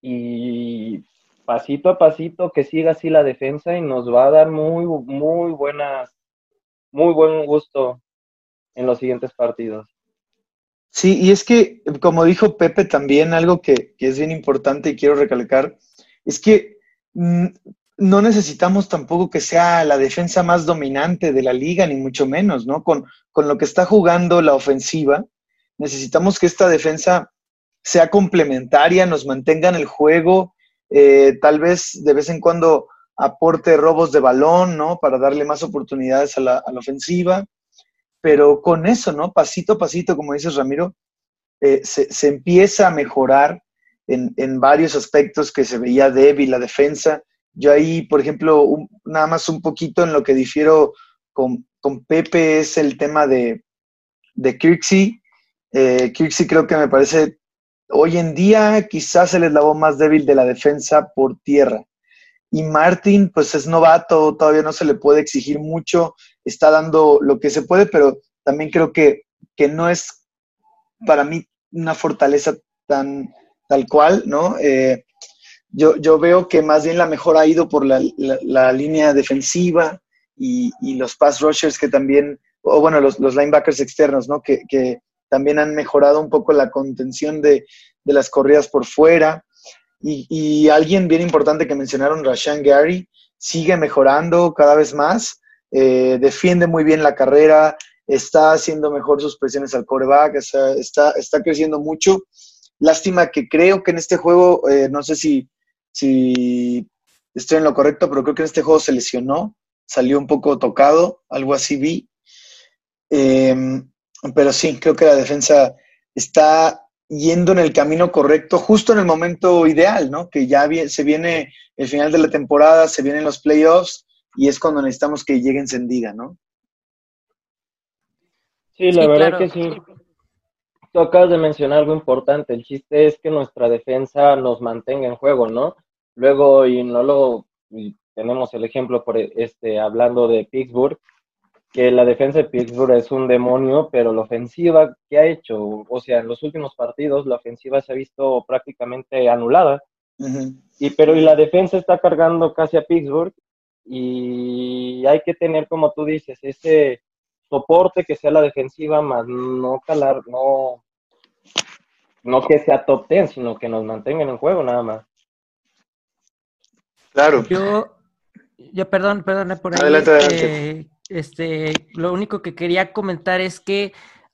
Y pasito a pasito que siga así la defensa y nos va a dar muy, muy buenas, muy buen gusto en los siguientes partidos. Sí, y es que, como dijo Pepe también, algo que, que es bien importante y quiero recalcar, es que mm, no necesitamos tampoco que sea la defensa más dominante de la liga, ni mucho menos, ¿no? Con, con lo que está jugando la ofensiva, necesitamos que esta defensa sea complementaria, nos mantenga en el juego, eh, tal vez de vez en cuando aporte robos de balón, ¿no? Para darle más oportunidades a la, a la ofensiva. Pero con eso, ¿no? Pasito a pasito, como dices Ramiro, eh, se, se, empieza a mejorar en, en, varios aspectos que se veía débil la defensa. Yo ahí, por ejemplo, nada más un poquito en lo que difiero con, con Pepe es el tema de, de. Eh, Kirksey creo que me parece, hoy en día quizás el eslabón más débil de la defensa por tierra. Y Martin, pues es novato, todavía no se le puede exigir mucho, está dando lo que se puede, pero también creo que, que no es para mí una fortaleza tan tal cual, ¿no? Eh, yo, yo veo que más bien la mejor ha ido por la, la, línea defensiva y, y, los pass rushers que también, o bueno, los, los linebackers externos, ¿no? Que, que, también han mejorado un poco la contención de, de las corridas por fuera. Y, y, alguien bien importante que mencionaron, Rashan Gary, sigue mejorando cada vez más, eh, defiende muy bien la carrera, está haciendo mejor sus presiones al coreback, está, está, está creciendo mucho. Lástima que creo que en este juego, eh, no sé si si estoy en lo correcto, pero creo que en este juego se lesionó, salió un poco tocado, algo así vi. Em, pero sí, creo que la defensa está yendo en el camino correcto, justo en el momento ideal, ¿no? Que ya se viene el final de la temporada, se vienen los playoffs y es cuando necesitamos que llegue encendida, ¿no? Sí, la verdad que sí. Tú acabas de mencionar algo importante. El chiste es que nuestra defensa nos mantenga en juego, ¿no? Luego, y no lo tenemos el ejemplo por este hablando de Pittsburgh, que la defensa de Pittsburgh es un demonio, pero la ofensiva que ha hecho, o sea, en los últimos partidos la ofensiva se ha visto prácticamente anulada. Y pero y la defensa está cargando casi a Pittsburgh y hay que tener como tú dices ese soporte que sea la defensiva, más no calar, no, no que sea top ten, sino que nos mantengan en juego nada más. Claro. Yo, yo perdón, perdón por ahí. Este, este, lo único que quería comentar es que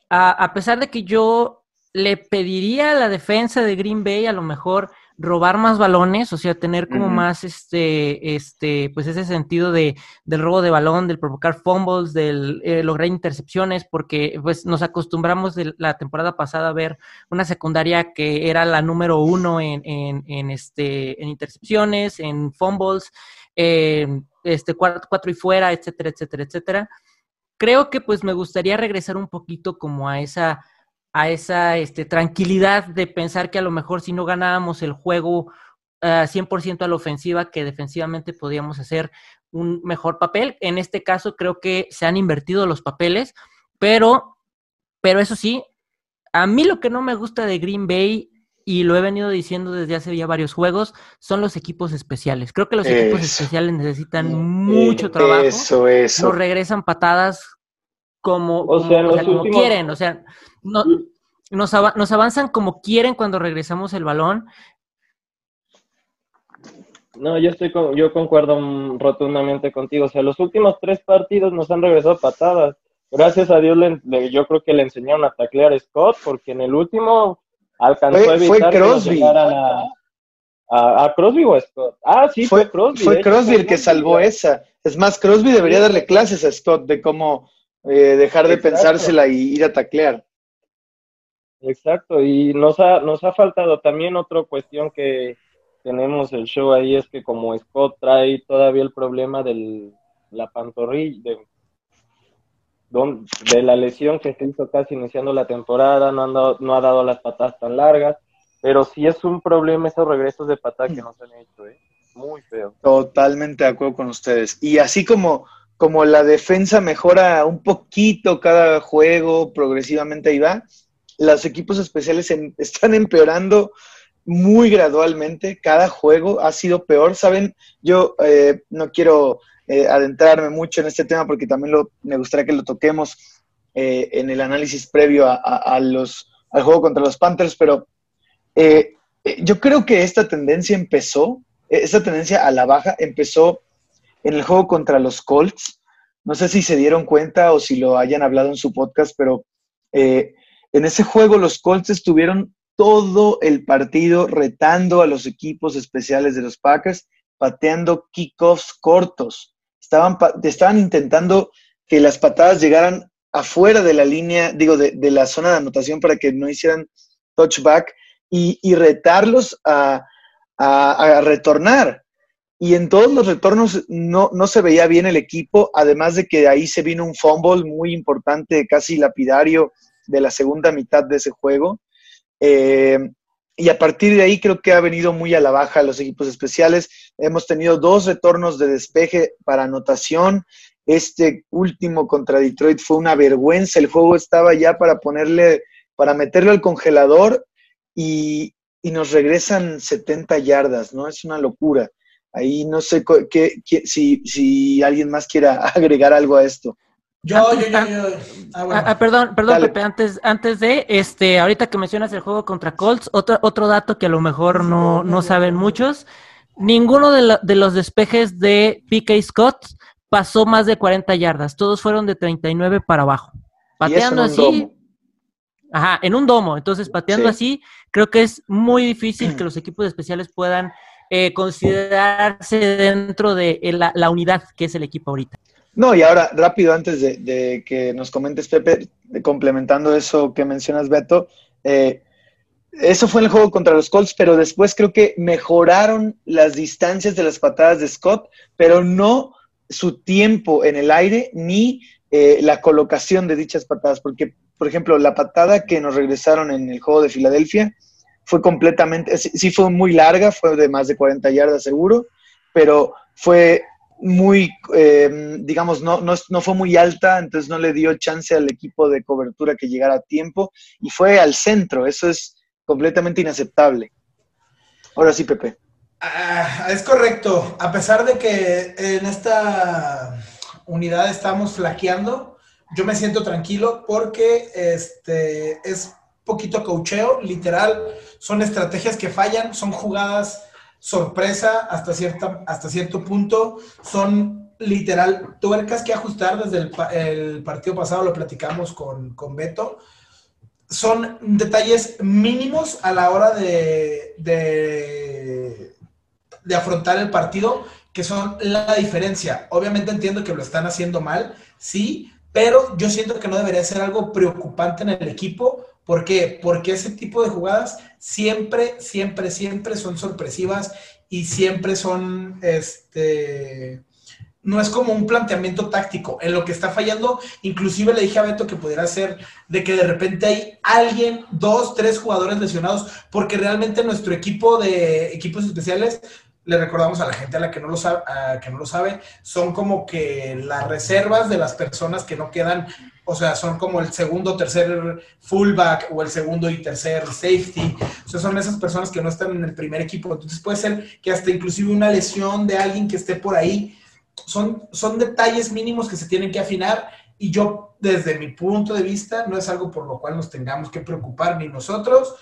a, a pesar de que yo le pediría a la defensa de Green Bay a lo mejor robar más balones, o sea, tener como más este, este, pues ese sentido de, del robo de balón, del provocar fumbles, del eh, lograr intercepciones, porque pues nos acostumbramos de la temporada pasada a ver una secundaria que era la número uno en, en, en este, en intercepciones, en fumbles, eh, este, cuatro, cuatro y fuera, etcétera, etcétera, etcétera. Creo que pues me gustaría regresar un poquito como a esa a esa este, tranquilidad de pensar que a lo mejor si no ganábamos el juego uh, ah, 100% a la ofensiva, que defensivamente podíamos hacer un mejor papel. En este caso creo que se han invertido los papeles, pero, pero eso sí, a mí lo que no me gusta de Green Bay, y lo he venido diciendo desde hace ya varios juegos, son los equipos especiales. Creo que los equipos especiales necesitan mucho trabajo. Eso, eso. No regresan patadas como, o sea, como quieren, o sea, no, nos, nos avanzan como quieren cuando regresamos el balón. No, yo estoy yo concuerdo rotundamente contigo. O sea, los últimos tres partidos nos han regresado patadas. Gracias a Dios, le, yo creo que le enseñaron a taclear a Scott, porque en el último alcanzó a evitar fue Crosby. a, Crosby o Scott. Ah, sí, fue, Crosby. Fue Crosby el que salvó esa. Es más, Crosby debería darle clases a Scott de cómo eh, dejar de pensársela y ir a taclear. Exacto, y nos ha, nos ha faltado también otra cuestión que tenemos el show ahí, es que como Scott trae todavía el problema de la pantorrilla, de, de la lesión que se hizo casi iniciando la temporada, no, no ha dado las patadas tan largas, pero sí es un problema esos regresos de patada que nos han hecho, ¿eh? muy feo. Totalmente de acuerdo con ustedes. Y así como, como la defensa mejora un poquito cada juego, progresivamente ahí va, los equipos especiales (laughs) están empeorando muy gradualmente. Cada juego ha sido peor. Saben, yo eh, no quiero eh, adentrarme mucho en este tema porque también me gustaría que lo toquemos eh, en el análisis previo a, los, al juego contra los Panthers, pero yo creo que esta tendencia empezó, esta tendencia a la baja empezó en el juego contra los Colts. No sé si se dieron cuenta o si lo hayan hablado en su podcast, pero en ese juego los Colts estuvieron todo el partido retando a los equipos especiales de los Packers, pateando kickoffs cortos. Estaban, estaban intentando que las patadas llegaran afuera de la línea, digo, de, la zona de anotación para que no hicieran touchback y, retarlos a, retornar. Y en todos los retornos no, no, se veía bien el equipo, además de que ahí se vino un fumble muy importante, casi lapidario, de la segunda mitad de ese juego. Eh, y a partir de ahí creo que ha venido muy a la baja los equipos especiales. Hemos tenido dos retornos de despeje para anotación. Este último contra Detroit fue una vergüenza. El juego estaba ya para ponerle, para meterlo al congelador y, nos regresan 70 yardas, ¿no? Es una locura. Ahí no sé qué, si, si alguien más quiera (laughs) agregar algo a esto. Yo, yo, yo, yo. Ah, ah, ah, perdón, perdón, Pepe, antes, antes de, este, ahorita que mencionas el juego contra Colts, otro, otro dato que a lo mejor no, no saben muchos, ninguno de, de los despejes de PK Scott pasó más de 40 yardas, todos fueron de 39 para abajo. Pateando así, ajá, en un domo, entonces pateando así, creo que es muy difícil que los equipos especiales puedan eh, considerarse dentro de la, la unidad que es el equipo ahorita. No, y ahora, rápido, antes de, que nos comentes, Pepe, complementando eso que mencionas, Beto, eh, eso fue en el juego contra los Colts, pero después creo que mejoraron las distancias de las patadas de Scott, pero no su tiempo en el aire ni eh, la colocación de dichas patadas, porque, por ejemplo, la patada que nos regresaron en el juego de Filadelfia fue completamente, sí fue muy larga, fue de más de 40 yardas seguro, pero fue muy, eh, digamos, no, no, fue muy alta, entonces no le dio chance al equipo de cobertura que llegara a tiempo y fue al centro, eso es completamente inaceptable. Ahora sí, Pepe. Ah, es correcto, a pesar de que en esta unidad estamos flaqueando, yo me siento tranquilo porque este, es poquito cocheo, literal, son estrategias que fallan, son jugadas sorpresa hasta, cierta, hasta cierto punto. Son literal tuercas que ajustar desde el, partido pasado, lo platicamos con, con, Beto. Son detalles mínimos a la hora de, de, de afrontar el partido que son la diferencia. Obviamente entiendo que lo están haciendo mal, sí, pero yo siento que no debería ser algo preocupante en el equipo ¿Por qué? Porque ese tipo de jugadas siempre, siempre, siempre son sorpresivas y siempre son, este, no es como un planteamiento táctico. En lo que está fallando, inclusive le dije a Beto que pudiera ser de que de repente hay alguien, dos, tres jugadores lesionados, porque realmente nuestro equipo de equipos especiales le recordamos a la gente a la que no lo sabe, que no lo sabe, son como que las reservas de las personas que no quedan o sea, son como el segundo, tercer fullback o el segundo y tercer safety. O sea, son esas personas que no están en el primer equipo. Entonces puede ser que hasta inclusive una lesión de alguien que esté por ahí. Son, son detalles mínimos que se tienen que afinar y yo desde mi punto de vista, no es algo por lo cual nos tengamos que preocupar ni nosotros,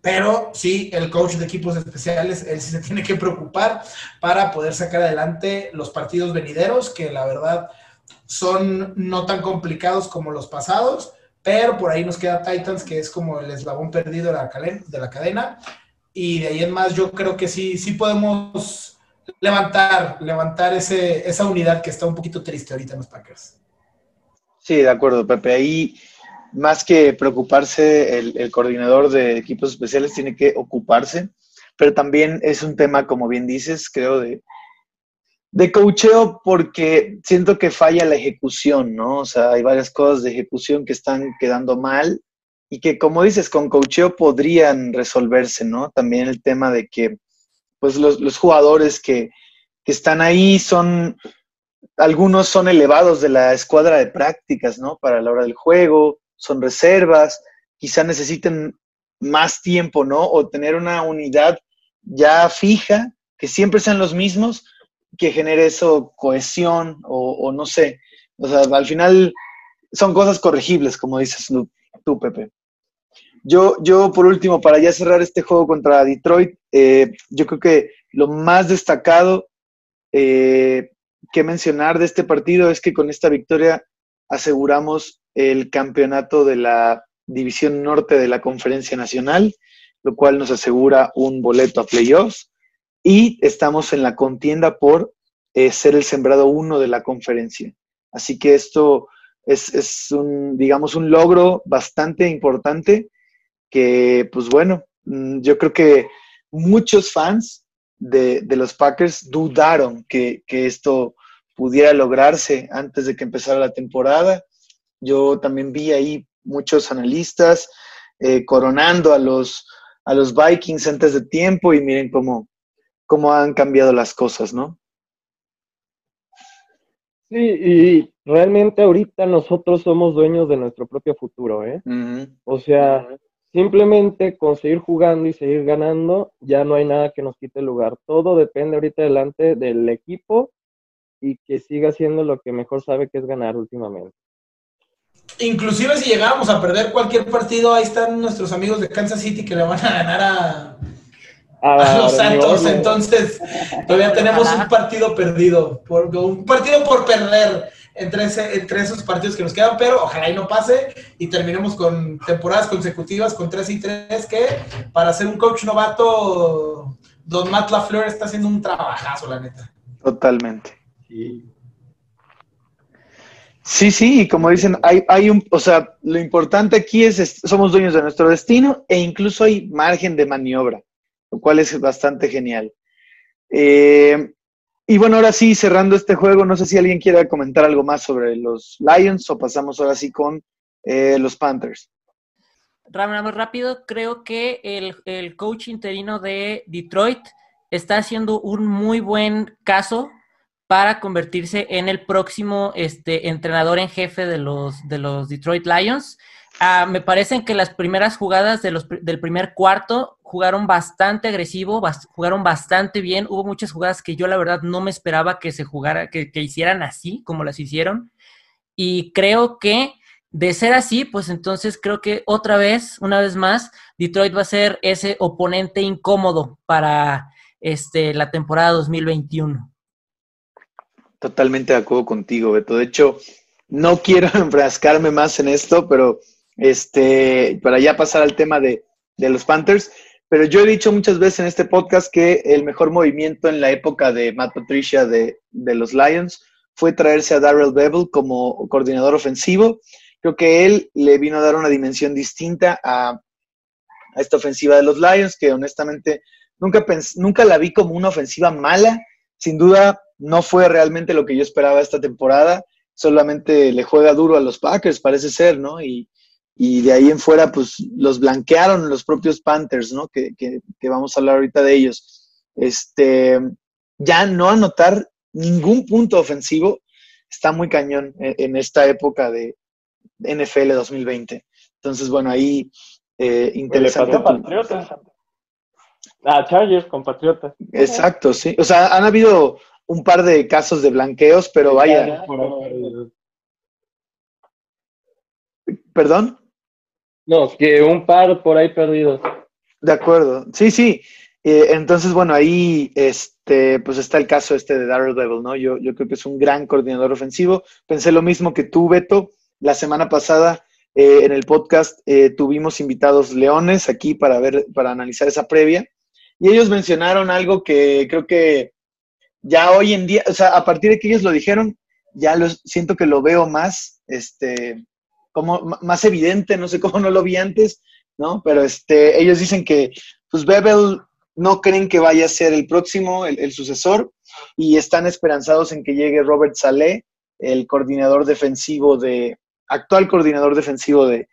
pero sí, el coach de equipos especiales, él sí se (laughs) tiene que preocupar para poder sacar adelante los partidos venideros, que la verdad son no tan complicados como los pasados, pero por ahí nos queda Titans, que es como el eslabón perdido de la, de la cadena, y de ahí en más yo creo que sí, sí podemos levantar, levantar ese, esa unidad que está un poquito triste ahorita en los Packers. Sí, de acuerdo, Pepe. Ahí, más que preocuparse, el, coordinador de equipos especiales tiene que ocuparse, pero también es un tema, como bien dices, creo, de, de coacheo porque siento que falla la ejecución, ¿no? O sea, hay varias cosas de ejecución que están quedando mal y que, como dices, con coacheo podrían resolverse, ¿no? También el tema de que, pues, los, los jugadores que, que están ahí son algunos son elevados de la escuadra de prácticas, ¿no? Para la hora del juego, son reservas, quizá necesiten más tiempo, ¿no? O tener una unidad ya fija, que siempre sean los mismos, que genere eso cohesión o, no sé. O sea, al final son cosas corregibles, como dices tú, Pepe. Yo, yo, por último, para ya cerrar este juego contra Detroit, eh, yo creo que lo más destacado eh, que mencionar de este partido es que con esta victoria aseguramos el campeonato de la División Norte de la Conferencia Nacional, lo cual nos asegura un boleto a playoffs y estamos en la contienda por eh, ser el sembrado uno de la conferencia. Así que esto es, es, un, digamos, un logro bastante importante que, pues bueno, mm, yo creo que muchos fans de, los Packers dudaron que, esto pudiera lograrse antes de que empezara la temporada. Yo también vi ahí muchos analistas eh, coronando a los, a los Vikings antes de tiempo y miren cómo, cómo han cambiado las cosas, ¿no? Sí, y realmente ahorita nosotros somos dueños de nuestro propio futuro, ¿eh? O sea, Simplemente con seguir jugando y seguir ganando, ya no hay nada que nos quite el lugar. Todo depende ahorita delante del equipo y que siga haciendo lo que mejor sabe que es ganar últimamente. Inclusive si llegáramos a perder cualquier partido, ahí están nuestros amigos de Kansas City que le van a ganar a, a, (laughs) los Santos. Entonces, todavía tenemos un partido perdido, por, un partido por perder entre, entre esos partidos que nos quedan, pero ojalá y no pase y terminemos con temporadas consecutivas con 3 y 3, que para ser un coach novato, Don Matt LaFleur está haciendo un trabajazo, la neta. Totalmente. Sí. Sí, y como dicen, hay, hay un, o sea, lo importante aquí es, somos dueños de nuestro destino e incluso hay margen de maniobra, lo cual es bastante genial. Eh, y bueno, ahora sí, cerrando este juego, no sé si alguien quiera comentar algo más sobre los Lions o pasamos ahora sí con eh, los Panthers. Más rápido, creo que el, el, coach interino de Detroit está haciendo un muy buen caso para convertirse en el próximo este, entrenador en jefe de los, de los Detroit Lions. Ah, me parecen que las primeras jugadas de los, del primer cuarto jugaron bastante agresivo, jugaron bastante bien. Hubo muchas jugadas que yo la verdad no me esperaba que se jugara, que, hicieran así como las hicieron. Y creo que de ser así, pues entonces creo que otra vez, una vez más, Detroit va a ser ese oponente incómodo para este, la temporada 2021. Totalmente de acuerdo contigo, Beto. De hecho, no quiero (laughs) enfrascarme más en esto, pero este, para ya pasar al tema de, los Panthers. Pero yo he dicho muchas veces en este podcast que el mejor movimiento en la época de Matt Patricia de, los Lions fue traerse a Darrell Bevel como coordinador ofensivo. Creo que él le vino a dar una dimensión distinta a, a esta ofensiva de los Lions, que honestamente nunca, nunca la vi como una ofensiva mala. Sin duda, no fue realmente lo que yo esperaba esta temporada. Solamente le juega duro a los Packers, parece ser, ¿no? Y, y de ahí en fuera, pues los blanquearon los propios Panthers, ¿no? Que, vamos a hablar ahorita de ellos. Este, ya no anotar ningún punto ofensivo está muy cañón en, esta época de NFL 2020. Entonces, bueno, ahí eh, interesante. Ah, Chargers, compatriotas. Exacto, sí. O sea, han habido un par de casos de blanqueos, pero vaya. ¿Perdón? No, que un par por ahí perdidos. De acuerdo. Sí, sí. Eh, entonces, bueno, ahí este, pues está el caso este de Darrell Bevel, ¿no? Yo, yo creo que es un gran coordinador ofensivo. Pensé lo mismo que tú, Beto. La semana pasada eh, en el podcast eh, tuvimos invitados leones aquí para ver, para analizar esa previa. Y ellos mencionaron algo que creo que ya hoy en día, o sea, a partir de que ellos lo dijeron, ya lo, siento que lo veo más, este, como más evidente, no sé cómo no lo vi antes, ¿no? Pero este, ellos dicen que, pues Bebel no creen que vaya a ser el próximo, el, sucesor, y están esperanzados en que llegue Robert Saleh, el coordinador defensivo de, actual coordinador defensivo de,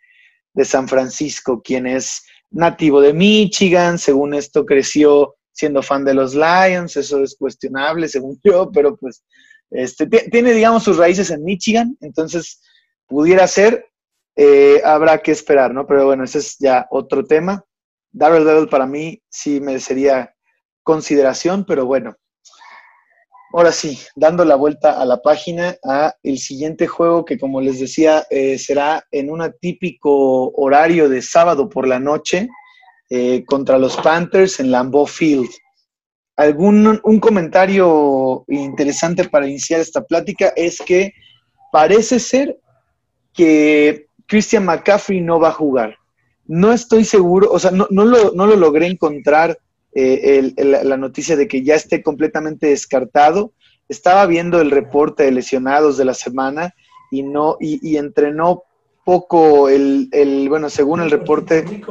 de San Francisco, quien es nativo de Michigan, según esto creció siendo fan de los Lions, eso es cuestionable según yo, pero pues este, tiene, digamos, sus raíces en Michigan, entonces pudiera ser, eh, habrá que esperar, ¿no? Pero bueno, ese es ya otro tema. Darrell Devil para mí sí merecería consideración, pero bueno. Ahora sí, dando la vuelta a la página, a el siguiente juego que como les decía eh, será en un atípico horario de sábado por la noche eh, contra los Panthers en Lambeau Field. ¿Algún un comentario interesante para iniciar esta plática? Es que parece ser que Christian McCaffrey no va a jugar. No estoy seguro, o sea, no, no, lo, no lo, logré encontrar eh, la noticia de que ya esté completamente descartado. Estaba viendo el reporte de lesionados de la semana y no y, entrenó poco el, el, bueno, según el reporte,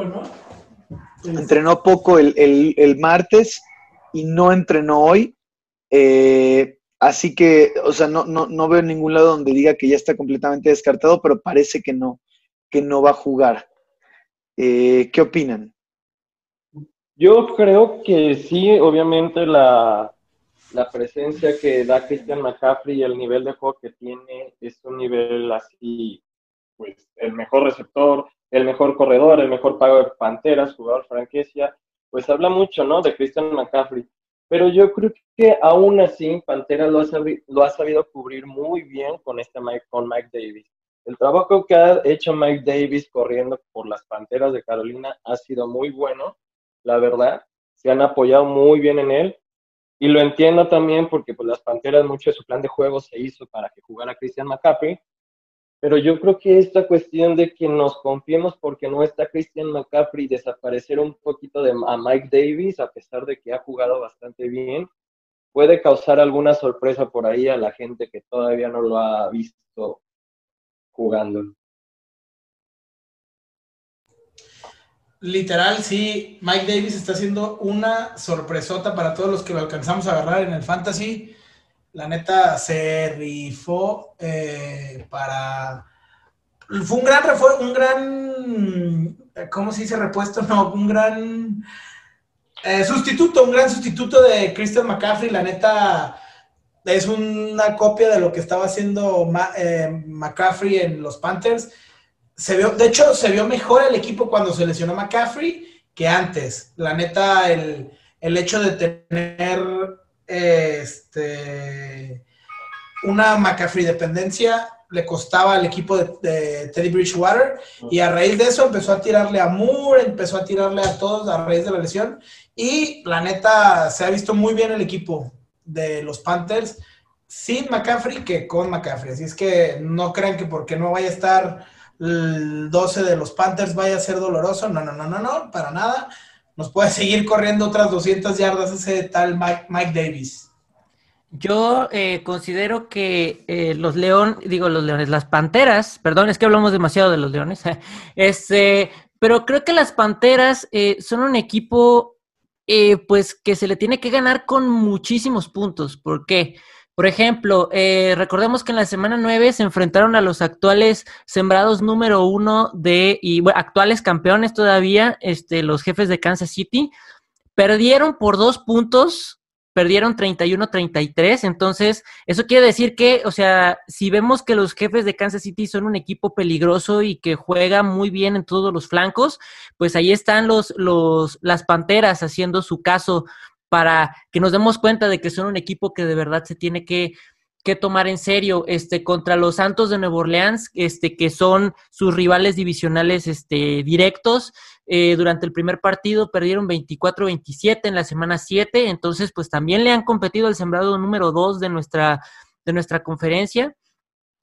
entrenó poco el, el martes y no entrenó hoy. Eh, así que, o sea, no, no, no veo ningún lado donde diga que ya está completamente descartado, pero parece que no, que no va a jugar. Eh, ¿Qué opinan? Yo creo que sí, obviamente la, la presencia que da Christian McCaffrey y el nivel de juego que tiene es un nivel así, pues el mejor receptor, el mejor corredor, el mejor pago de Panteras, jugador franquicia, pues habla mucho, ¿no? De Christian McCaffrey. Pero yo creo que aún así Panteras lo ha, sabido, lo ha sabido cubrir muy bien con, este Mike, con Mike Davis. El trabajo que ha hecho Mike Davis corriendo por las Panteras de Carolina ha sido muy bueno, la verdad. Se han apoyado muy bien en él. Y lo entiendo también porque pues, las Panteras, mucho de su plan de juego se hizo para que jugara Christian McCaffrey. Pero yo creo que esta cuestión de que nos confiemos porque no está Christian McCaffrey, desaparecer un poquito a Mike Davis, a pesar de que ha jugado bastante bien, puede causar alguna sorpresa por ahí a la gente que todavía no lo ha visto jugando. Literal, sí, Mike Davis está haciendo una sorpresota para todos los que lo alcanzamos a agarrar en el fantasy la neta se rifó eh, para... Fue un gran refuerzo, un gran... ¿Cómo se dice repuesto? (laughs) No, un gran eh, sustituto, un gran sustituto de Christian McCaffrey. La neta es una copia de lo que estaba haciendo eh, McCaffrey en los Panthers. Se vio, de hecho, se vio mejor el equipo cuando se lesionó McCaffrey que antes. La neta, el, el hecho de tener este, una McCaffrey dependencia le costaba al equipo de, Teddy Bridgewater y a raíz de eso empezó a tirarle a Moore, empezó a tirarle a todos a raíz de la lesión y la neta se ha visto muy bien el equipo de los Panthers sin McCaffrey que con McCaffrey. Así es que no crean que porque no vaya a estar el 12 de los Panthers vaya a ser doloroso. No, no, no, no, no, para nada nos puede seguir corriendo otras 200 yardas ese tal Mike, Davis. Yo eh, considero que eh, los leones, digo los leones, las panteras, perdón, es que hablamos demasiado de los leones, (laughs) este, pero creo que las panteras eh, son un equipo, pues, que se le tiene que ganar con muchísimos puntos. ¿Por qué? Por ejemplo, eh, recordemos que en la semana 9 se enfrentaron a los actuales sembrados número uno de, y actuales campeones todavía, este, los jefes de Kansas City. Perdieron por dos puntos, perdieron 31-33, entonces eso quiere decir que, o sea, si vemos que los jefes de Kansas City son un equipo peligroso y que juega muy bien en todos los flancos, pues ahí están los, los, las Panteras haciendo su caso para que nos demos cuenta de que son un equipo que de verdad se tiene que, que tomar en serio este contra los Santos de Nueva Orleans, este que son sus rivales divisionales este directos. Eh, durante el primer partido perdieron 24-27 en la semana 7, entonces pues también le han competido al sembrado número 2 de nuestra de nuestra conferencia.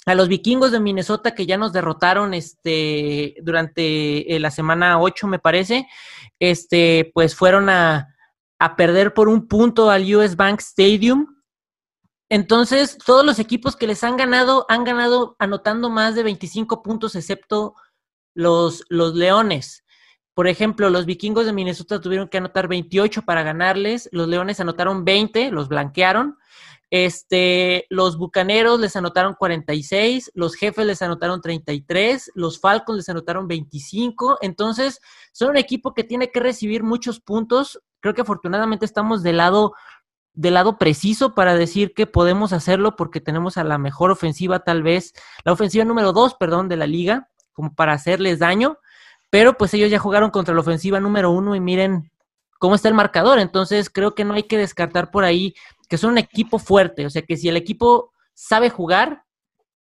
A los vikingos de Minnesota que ya nos derrotaron este durante eh, la semana 8 me parece, este pues fueron a, a perder por un punto al US Bank Stadium entonces, todos los equipos que les han ganado han ganado anotando más de 25 puntos, excepto los, los Leones. Por ejemplo, los vikingos de Minnesota tuvieron que anotar 28 para ganarles, los Leones anotaron 20, los blanquearon. Este, los Bucaneros les anotaron 46, los Jefes les anotaron 33, los Falcons les anotaron 25. Entonces, son un equipo que tiene que recibir muchos puntos. Creo que afortunadamente estamos del lado del lado preciso para decir que podemos hacerlo porque tenemos a la mejor ofensiva, tal vez, la ofensiva número dos, perdón, de la liga, como para hacerles daño, pero pues ellos ya jugaron contra la ofensiva número uno y miren cómo está el marcador, entonces creo que no hay que descartar por ahí que son un equipo fuerte, o sea que si el equipo sabe jugar,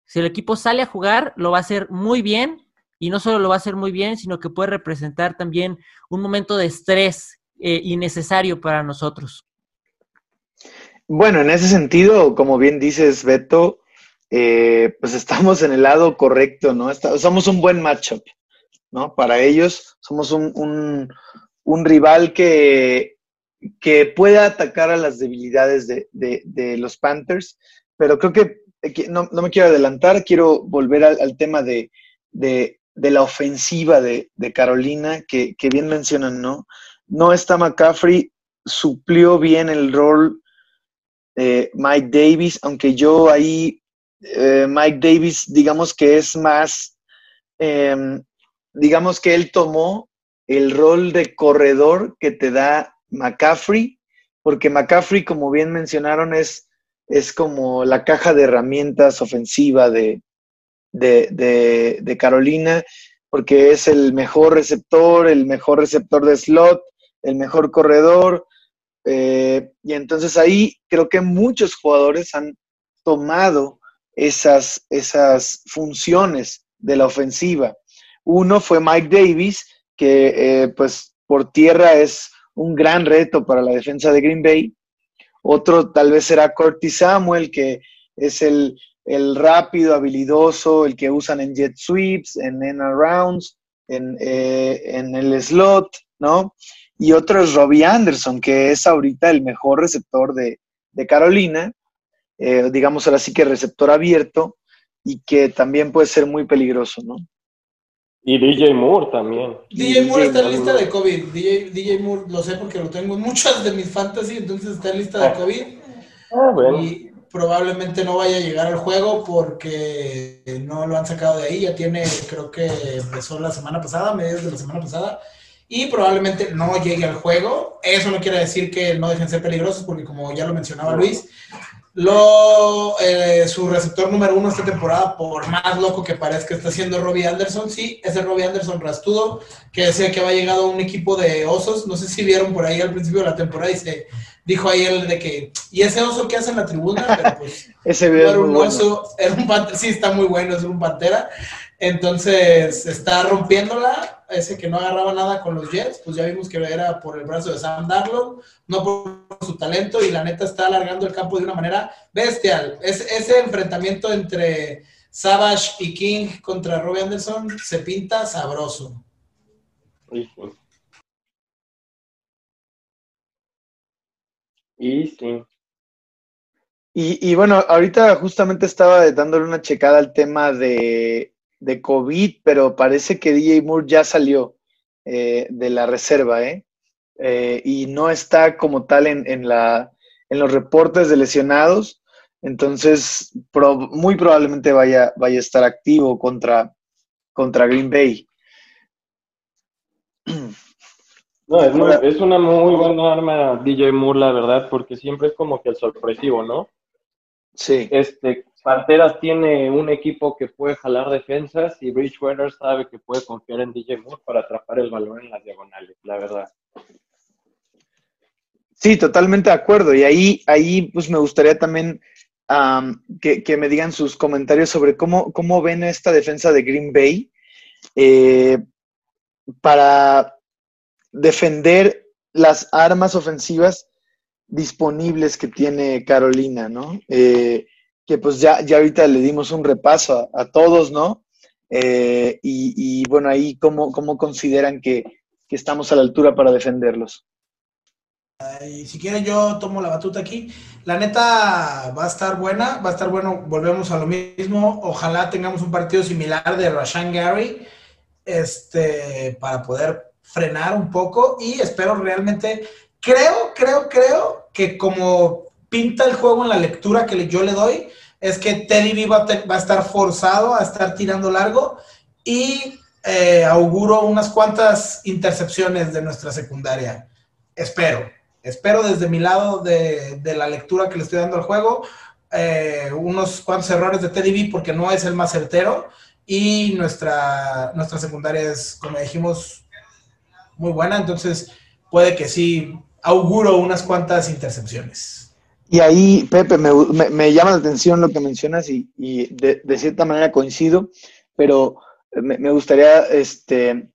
si el equipo sale a jugar, lo va a hacer muy bien y no solo lo va a hacer muy bien, sino que puede representar también un momento de estrés eh, innecesario para nosotros. Bueno, en ese sentido, como bien dices, Beto, eh, pues estamos en el lado correcto, ¿no? somos un buen matchup, ¿no? Para ellos somos un, rival que, que pueda atacar a las debilidades de, los Panthers, pero creo que no, me quiero adelantar, quiero volver al, tema de, la ofensiva de, Carolina, que, que, bien mencionan, ¿no? No está McCaffrey, suplió bien el rol eh, Mike Davis, aunque yo ahí, eh, Mike Davis, digamos que es más, em, digamos que él tomó el rol de corredor que te da McCaffrey, porque McCaffrey, como bien mencionaron, es, es como la caja de herramientas ofensiva de, de, de Carolina, porque es el mejor receptor, el mejor receptor de slot, el mejor corredor, eh, y entonces ahí creo que muchos jugadores han tomado esas, esas funciones de la ofensiva. Uno fue Mike Davis, que eh, pues por tierra es un gran reto para la defensa de Green Bay. Otro tal vez será Curtis Samuel, que es el, rápido, habilidoso, el que usan en jet sweeps, en en rounds, en, eh, en el slot, ¿no? y otro es Robbie Anderson, que es ahorita el mejor receptor de, Carolina, eh, digamos ahora sí que receptor abierto y que también puede ser muy peligroso, ¿no? Y DJ Moore también. DJ Moore está en lista de COVID. DJ, Moore lo sé porque lo tengo en muchas de mis fantasy, entonces está en lista de ah. COVID. Ah, y probablemente no vaya a llegar al juego porque no lo han sacado de ahí. Ya tiene, creo que empezó la semana pasada, medios de la semana pasada y probablemente no llegue al juego. Eso no quiere decir que no dejen ser peligrosos, porque como ya lo mencionaba Luis, lo, eh, su receptor número uno esta temporada, por más loco que parezca, está siendo Robbie Anderson. Sí, es el Robbie Anderson rastudo, que decía que va llegado a un equipo de osos. No sé si vieron por ahí al principio de la temporada y se dijo ahí él de que, ¿y ese oso que hace en la tribuna? Pero pues, (laughs) ese era un oso, era un pantera, sí, está muy bueno, es un pantera. Entonces está rompiéndola, ese que no agarraba nada con los Jets, pues ya vimos que era por el brazo de Sam Darnold, no por su talento, y la neta está alargando el campo de una manera bestial. Es, ese enfrentamiento entre Savage y King contra Robbie Anderson se pinta sabroso. Y sí. Y, y, bueno, ahorita justamente estaba dándole una checada al tema de de COVID, pero parece que DJ Moore ya salió eh, de la reserva, ¿eh? ¿eh? y no está como tal en, la, en los reportes de lesionados, entonces muy probablemente vaya, vaya a estar activo contra, contra Green Bay. (clears throat) No, es, es, una muy buena arma DJ Moore, la verdad, porque siempre es como que el sorpresivo, ¿no? Sí. Este, Panteras tiene un equipo que puede jalar defensas y Bridgewater sabe que puede confiar en DJ Moore para atrapar el balón en las diagonales, la verdad. Sí, totalmente de acuerdo. Y ahí, ahí pues me gustaría también que, me digan sus comentarios sobre cómo, cómo ven esta defensa de Green Bay eh, para defender las armas ofensivas disponibles que tiene Carolina, ¿no? Eh, que pues ya, ya ahorita le dimos un repaso a, todos, ¿no? Eh, y, bueno, ahí cómo, cómo consideran que, que, estamos a la altura para defenderlos. Y si quieren yo tomo la batuta aquí. La neta va a estar buena, va a estar bueno, volvemos a lo mismo. Ojalá tengamos un partido similar de Rashan Gary, este, para poder frenar un poco y espero realmente, creo, creo, creo que como pinta el juego en la lectura que yo le doy, es que Teddy B va, a estar forzado a estar tirando largo y eh, auguro unas cuantas intercepciones de nuestra secundaria. Espero, espero desde mi lado de, la lectura que le estoy dando al juego, eh, unos cuantos errores de Teddy B porque no es el más certero y nuestra, nuestra secundaria es, como dijimos, muy buena, entonces puede que sí auguro unas cuantas intercepciones. Y ahí, Pepe, me, llama la atención lo que mencionas y, de, cierta manera coincido, pero me, gustaría este,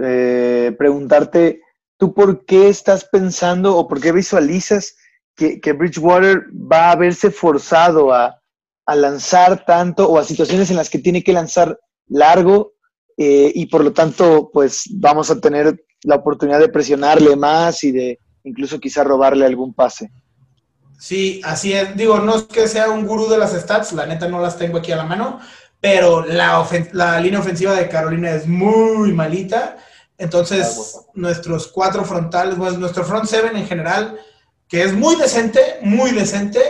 eh, preguntarte, ¿tú por qué estás pensando o por qué visualizas que, que Bridgewater va a verse forzado a, a lanzar tanto o a situaciones en las que tiene que lanzar largo eh, y por lo tanto, pues vamos a tener la oportunidad de presionarle más y de incluso quizá robarle algún pase. Sí, así es. Digo, no es que sea un gurú de las stats, la neta no las tengo aquí a la mano, pero la, la línea ofensiva de Carolina es muy malita. Entonces, nuestros cuatro frontales, nuestro front seven en general, que es muy decente, muy decente,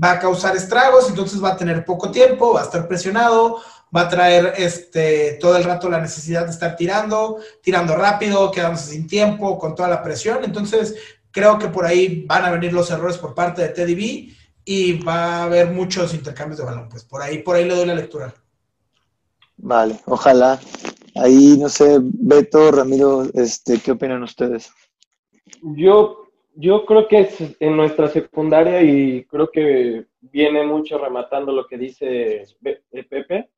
va a causar estragos, entonces va a tener poco tiempo, va a estar presionado, va a traer este, todo el rato la necesidad de estar tirando, tirando rápido, quedándose sin tiempo, con toda la presión. Entonces, creo que por ahí van a venir los errores por parte de Teddy B y va a haber muchos intercambios de balón. Pues por ahí, por ahí le doy la lectura. Vale, ojalá. Ahí, no sé, Beto, Ramiro, este, ¿qué opinan ustedes? Yo yo creo que es en nuestra secundaria y creo que viene mucho rematando lo que dice eh, Pepe.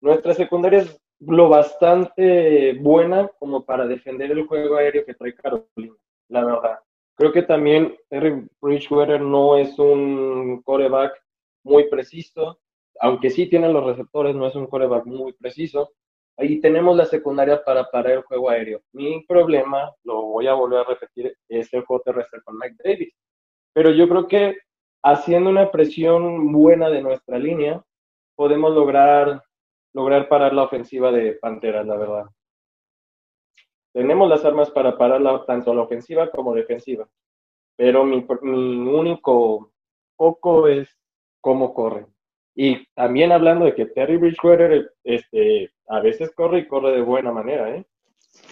Nuestra secundaria es lo bastante buena como para defender el juego aéreo que trae Carolina, la verdad. Creo que también Eric Bridgewater no es un coreback muy preciso, aunque sí tiene los receptores, no es un coreback muy preciso. Ahí tenemos la secundaria para parar el juego aéreo. Mi problema, lo voy a volver a repetir, es el juego terrestre con Mike Davis. Pero yo creo que haciendo una presión buena de nuestra línea, podemos lograr, lograr parar la ofensiva de Panteras, la verdad. Tenemos las armas para parar tanto la ofensiva como defensiva. Pero mi, mi único foco es cómo corre. Y también hablando de que Terry Bridgewater este, a veces corre y corre de buena manera, ¿eh?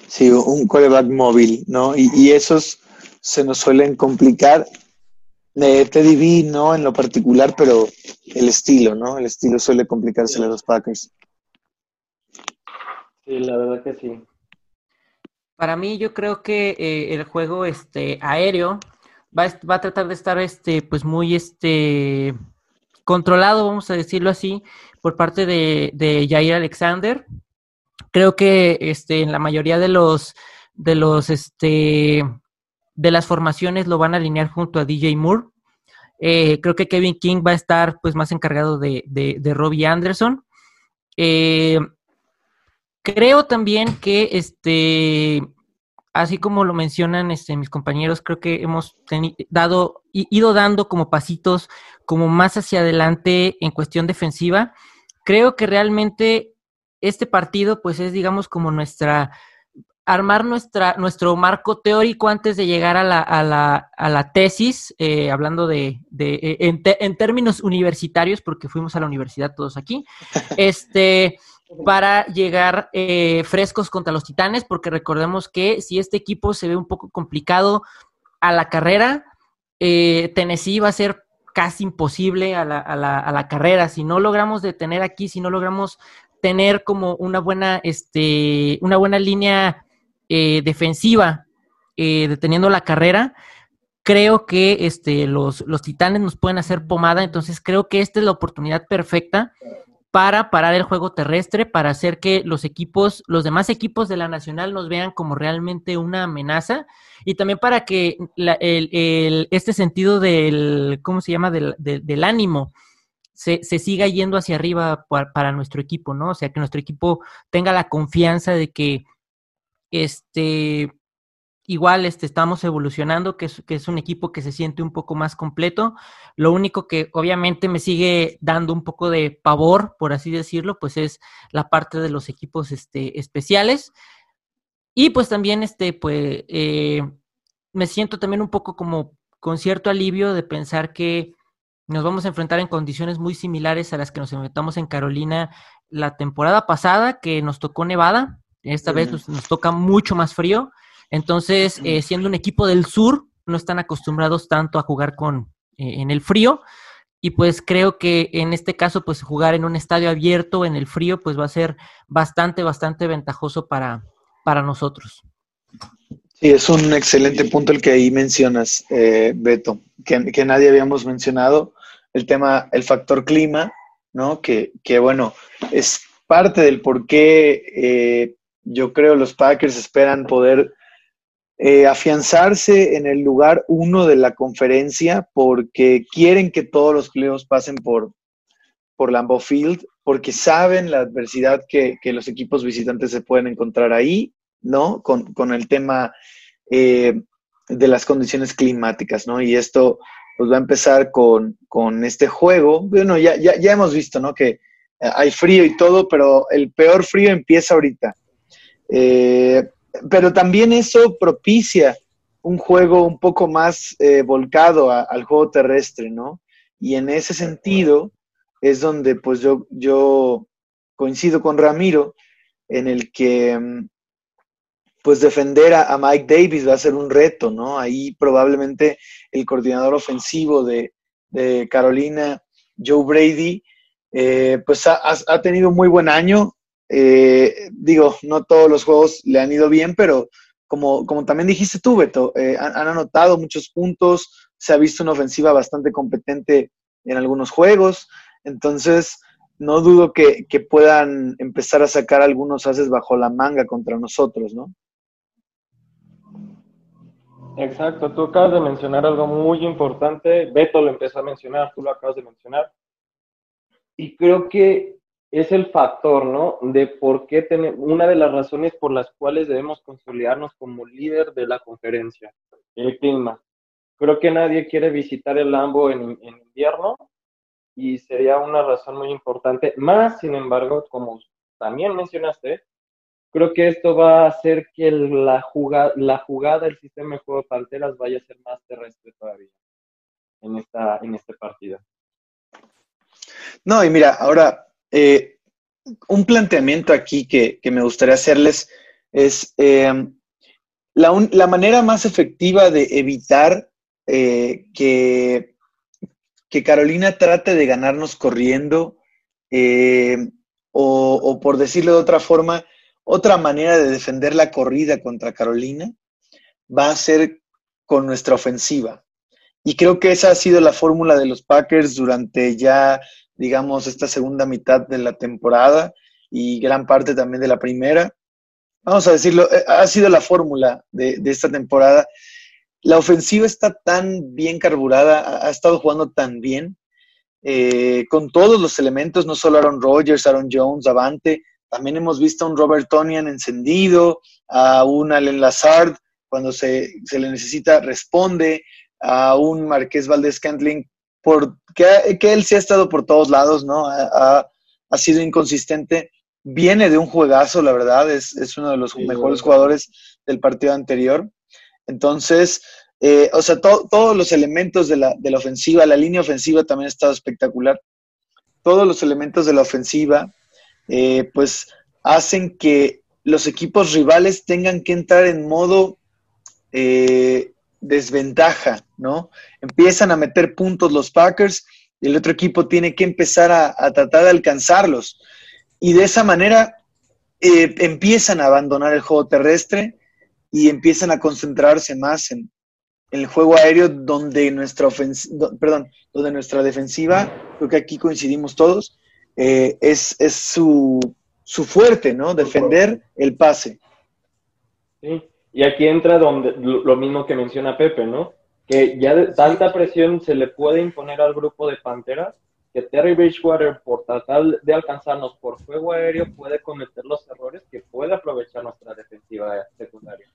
Sí, un coreback móvil, ¿no? Y, esos se nos suelen complicar. de Teddy B, no en lo particular, pero el estilo, ¿no? El estilo suele complicarse a los Packers. Sí, la verdad que sí. Para mí, yo creo que eh, el juego este, aéreo va, va, a tratar de estar este, pues muy este, controlado, vamos a decirlo así, por parte de, de Jair Alexander. Creo que este, en la mayoría de los, de los, este, de las formaciones lo van a alinear junto a DJ Moore. Eh, creo que Kevin King va a estar pues más encargado de, de, Robbie Anderson. Eh, creo también que este así como lo mencionan este, mis compañeros, creo que hemos dado, ido dando como pasitos como más hacia adelante en cuestión defensiva. Creo que realmente este partido, pues es, digamos, como nuestra, armar nuestra, nuestro marco teórico antes de llegar a la, a la, a la tesis, eh, hablando de, de eh, en, en, términos universitarios, porque fuimos a la universidad todos aquí, (laughs) este, para llegar eh, frescos contra los Titanes, porque recordemos que si este equipo se ve un poco complicado a la carrera, eh, Tennessee va a ser casi imposible a la, a, la, a la, carrera. Si no logramos detener aquí, si no logramos tener como una buena, este, una buena línea eh, defensiva deteniendo la carrera, creo que este, los, los titanes nos pueden hacer pomada, entonces creo que esta es la oportunidad perfecta para parar el juego terrestre, para hacer que los equipos, los demás equipos de la Nacional nos vean como realmente una amenaza y también para que este sentido del, ¿cómo se llama?, del, ánimo se, se, siga yendo hacia arriba para, para, nuestro equipo, ¿no? O sea, que nuestro equipo tenga la confianza de que, este, igual este, estamos evolucionando, que es, que es un equipo que se siente un poco más completo. Lo único que obviamente me sigue dando un poco de pavor, por así decirlo, pues es la parte de los equipos este, especiales. Y pues también, este, pues, eh, me siento también un poco como con cierto alivio de pensar que nos vamos a enfrentar en condiciones muy similares a las que nos enfrentamos en Carolina la temporada pasada, que nos tocó Nevada. Esta vez nos, nos toca mucho más frío. Entonces, eh, siendo un equipo del sur, no están acostumbrados tanto a jugar con eh, en el frío. Y pues creo que en este caso, pues jugar en un estadio abierto en el frío, pues va a ser bastante, bastante ventajoso para, para nosotros. Sí, es un excelente punto el que ahí mencionas, eh, Beto, que, que, nadie habíamos mencionado, el tema, el factor clima, ¿no? Que, que bueno, es parte del por qué eh, yo creo los Packers esperan poder eh, afianzarse en el lugar uno de la conferencia porque quieren que todos los playoffs pasen por, por Lambeau Field, porque saben la adversidad que, los equipos visitantes se pueden encontrar ahí, ¿no? Con, el tema eh, de las condiciones climáticas, ¿no? Y esto pues va a empezar con, este juego. Bueno, ya, ya, ya hemos visto, ¿no? Que hay frío y todo, pero el peor frío empieza ahorita. Eh, pero también eso propicia un juego un poco más eh, volcado al juego terrestre, ¿no? Y en ese sentido es donde pues yo, yo coincido con Ramiro en el que mm, pues defender a, Mike Davis va a ser un reto, ¿no? Ahí probablemente el coordinador ofensivo de, Carolina, Joe Brady, eh, pues ha, ha, tenido un muy buen año, eh, digo, no todos los juegos le han ido bien, pero como, como también dijiste tú, Beto, eh, han, anotado muchos puntos, se ha visto una ofensiva bastante competente en algunos juegos, entonces no dudo que, que puedan empezar a sacar algunos haces bajo la manga contra nosotros, ¿no? Exacto, tú acabas de mencionar algo muy importante, Beto lo empezó a mencionar, tú lo acabas de mencionar, y creo que es el factor, ¿no? De por qué tenemos, una de las razones por las cuales debemos consolidarnos como líder de la conferencia, el clima. Creo que nadie quiere visitar el Lambo en, invierno y sería una razón muy importante. Más, sin embargo, como también mencionaste, creo que esto va a hacer que la jugada, la jugada del sistema de juego de Panteras vaya a ser más terrestre todavía en esta, en este partido. No, y mira, ahora eh, un planteamiento aquí que, me gustaría hacerles es eh, la, manera más efectiva de evitar eh, que, que, Carolina trate de ganarnos corriendo o, o, por decirlo de otra forma, otra manera de defender la corrida contra Carolina va a ser con nuestra ofensiva. Y creo que esa ha sido la fórmula de los Packers durante ya digamos, esta segunda mitad de la temporada y gran parte también de la primera. Vamos a decirlo, eh, ha sido la fórmula de, esta temporada. La ofensiva está tan bien carburada, ha, estado jugando tan bien, eh, con todos los elementos, no solo Aaron Rodgers, Aaron Jones, Avante, también hemos visto a un Robert Tonian encendido, a un Allen Lazard, cuando se, se le necesita, responde, a un Marqués Valdés Cantling por que, él sí ha estado por todos lados, ¿no? Ha, sido inconsistente. Viene de un juegazo, la verdad, es, uno de los mejores jugadores del partido anterior. Entonces, eh, o sea, todos los elementos de la, de la, ofensiva, la línea ofensiva también ha estado espectacular. Todos los elementos de la ofensiva, eh, pues, hacen que los equipos rivales tengan que entrar en modo eh, desventaja, ¿no? Empiezan a meter puntos los Packers y el otro equipo tiene que empezar a, tratar de alcanzarlos. Y de esa manera eh, empiezan a abandonar el juego terrestre y empiezan a concentrarse más en, en el juego aéreo donde nuestra perdón, donde nuestra defensiva, creo que aquí coincidimos todos, eh, es, es su, su, fuerte, ¿no? Defender el pase. Sí, y aquí entra donde lo mismo que menciona Pepe, ¿no? Que ya de tanta presión se le puede imponer al grupo de Panteras que Terry Bridgewater, por tratar de alcanzarnos por juego aéreo, puede cometer los errores que puede aprovechar nuestra defensiva secundaria.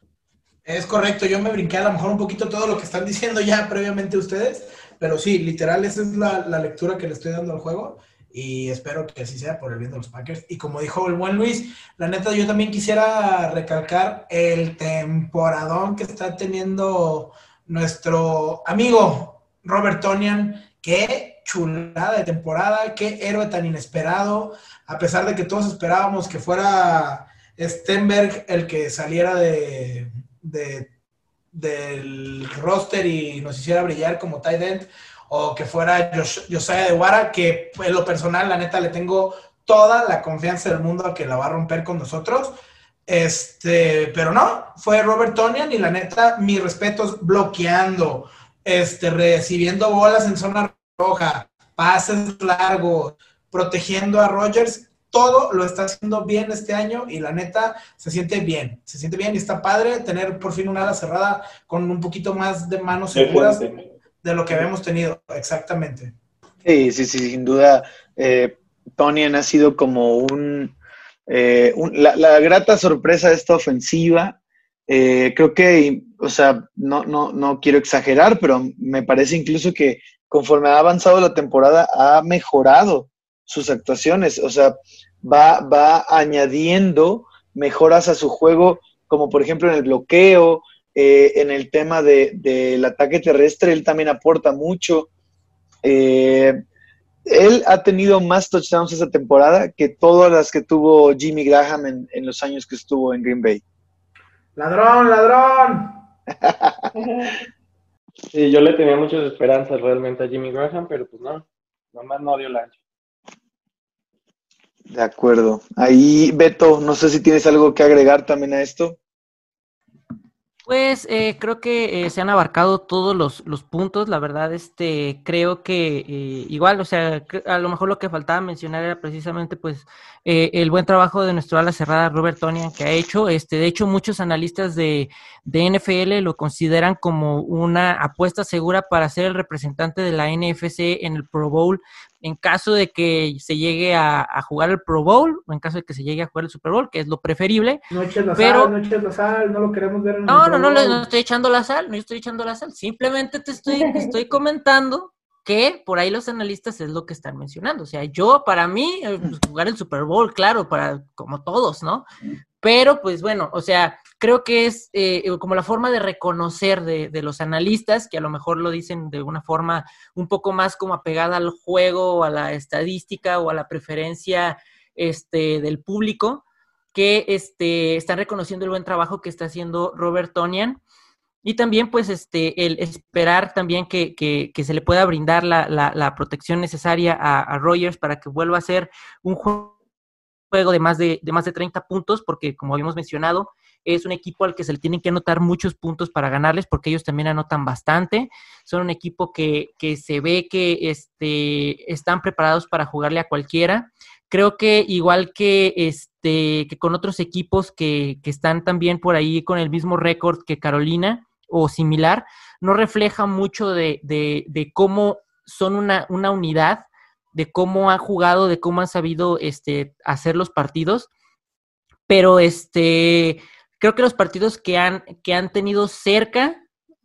Es correcto, yo me brinqué a lo mejor un poquito todo lo que están diciendo ya previamente ustedes, pero sí, literal, esa es la, lectura que le estoy dando al juego y espero que así sea por el bien de los Packers. Y como dijo el buen Luis, la neta, yo también quisiera recalcar el temporadón que está teniendo nuestro amigo Robert Tonian. Qué chulada de temporada, qué héroe tan inesperado, a pesar de que todos esperábamos que fuera Stenberg el que saliera de, del roster y nos hiciera brillar como tight end, o que fuera Josiah de Guara, que en lo personal, la neta, le tengo toda la confianza del mundo a que la va a romper con nosotros. Este, pero no, fue Robert Tonian y la neta, mis respetos bloqueando, este, recibiendo bolas en zona roja, pases largos, protegiendo a Rogers todo lo está haciendo bien este año y la neta se siente bien, se siente bien y está padre tener por fin una ala cerrada con un poquito más de manos seguras de lo que habíamos tenido, exactamente. Sí, sí, sí, sin duda. Eh, ha sido como un, eh, la, grata sorpresa de esta ofensiva. Eh, creo que, o sea, no, no, no quiero exagerar, pero me parece incluso que conforme ha avanzado la temporada ha mejorado sus actuaciones, o sea, va, va añadiendo mejoras a su juego, como por ejemplo en el bloqueo, eh, en el tema del de, ataque terrestre, él también aporta mucho. Él ha tenido más touchdowns esta temporada que todas las que tuvo Jimmy Graham en, en los años que estuvo en Green Bay. Ladrón, ladrón. (laughs) sí, yo le tenía muchas esperanzas realmente a Jimmy Graham, pero pues no, nomás no dio la ancho. De acuerdo. Ahí, Beto, no sé si tienes algo que agregar también a esto. Pues eh, creo que eh, se han abarcado todos los, los, puntos, la verdad, este, creo que eh, igual, o sea, a lo mejor lo que faltaba mencionar era precisamente, pues, el buen trabajo de nuestro ala cerrada Robert Tonian que ha hecho, este, de hecho, muchos analistas de, de NFL lo consideran como una apuesta segura para ser el representante de la NFC en el Pro Bowl en caso de que se llegue a, jugar el Pro Bowl, o en caso de que se llegue a jugar el Super Bowl, que es lo preferible. No eches la sal, no eches la sal, no lo queremos ver en No, no, no, no, estoy echando la sal, no estoy echando la sal, simplemente te estoy, estoy comentando que por ahí los analistas es lo que están mencionando. O sea, yo, para mí, eh, pues, jugar el Super Bowl, claro, para como todos, ¿no? Pero, pues bueno, o sea, creo que es eh, como la forma de reconocer de, los analistas, que a lo mejor lo dicen de una forma un poco más como apegada al juego, a la estadística o a la preferencia este, del público, que este, están reconociendo el buen trabajo que está haciendo Robert Tonian. Y también, pues, este, el esperar también que, se le pueda brindar la, protección necesaria a, a Rogers para que vuelva a ser un juego de más de, de más de 30 puntos, porque como habíamos mencionado, es un equipo al que se le tienen que anotar muchos puntos para ganarles, porque ellos también anotan bastante. Son un equipo que, que se ve que este, están preparados para jugarle a cualquiera. Creo que igual que, este, que con otros equipos que, que están también por ahí con el mismo récord que Carolina o similar, no refleja mucho de, de, de cómo son una, una unidad de cómo han jugado, de cómo han sabido este, hacer los partidos. Pero este, creo que los partidos que han, que han tenido cerca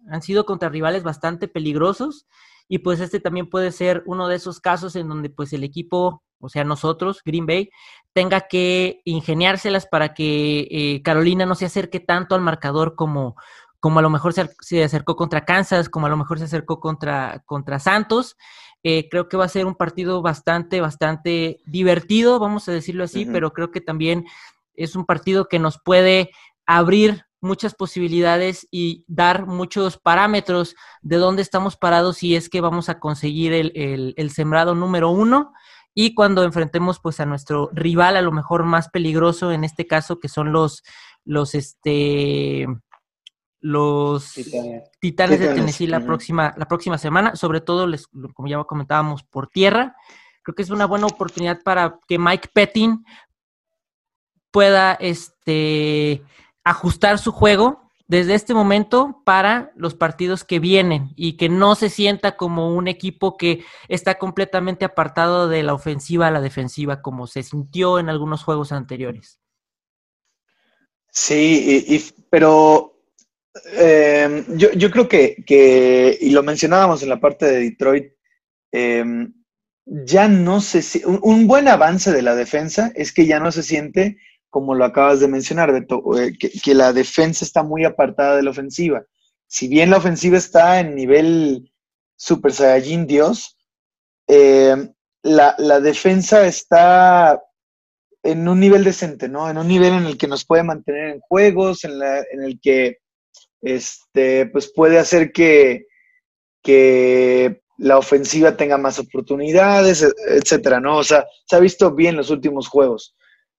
han sido contra rivales bastante peligrosos. Y pues este también puede ser uno de esos casos en donde pues el equipo, o sea, nosotros, Green Bay, tenga que ingeniárselas para que eh, Carolina no se acerque tanto al marcador como, como a lo mejor se, acercó contra Kansas, como a lo mejor se acercó contra, contra Santos. Eh, creo que va a ser un partido bastante, bastante divertido, vamos a decirlo así, pero creo que también es un partido que nos puede abrir muchas posibilidades y dar muchos parámetros de dónde estamos parados si es que vamos a conseguir el, el, sembrado número uno y cuando enfrentemos pues a nuestro rival a lo mejor más peligroso en este caso que son los los este los Titanes, de Tennessee la, próxima, la próxima semana, sobre todo, les, como ya comentábamos, por tierra. Creo que es una buena oportunidad para que Mike Pettin pueda este, ajustar su juego desde este momento para los partidos que vienen y que no se sienta como un equipo que está completamente apartado de la ofensiva a la defensiva, como se sintió en algunos juegos anteriores. Sí, pero em, yo, creo que, y lo mencionábamos en la parte de Detroit, em, ya no se un, un buen avance de la defensa es que ya no se siente como lo acabas de mencionar, Beto, eh, que, la defensa está muy apartada de la ofensiva. Si bien la ofensiva está en nivel Super Saiyajin Dios, eh, la, defensa está en un nivel decente, ¿no? En un nivel en el que nos puede mantener en juegos, en, el que este, pues puede hacer que, que la ofensiva tenga más oportunidades, etcétera, ¿no? O sea, se ha visto bien los últimos juegos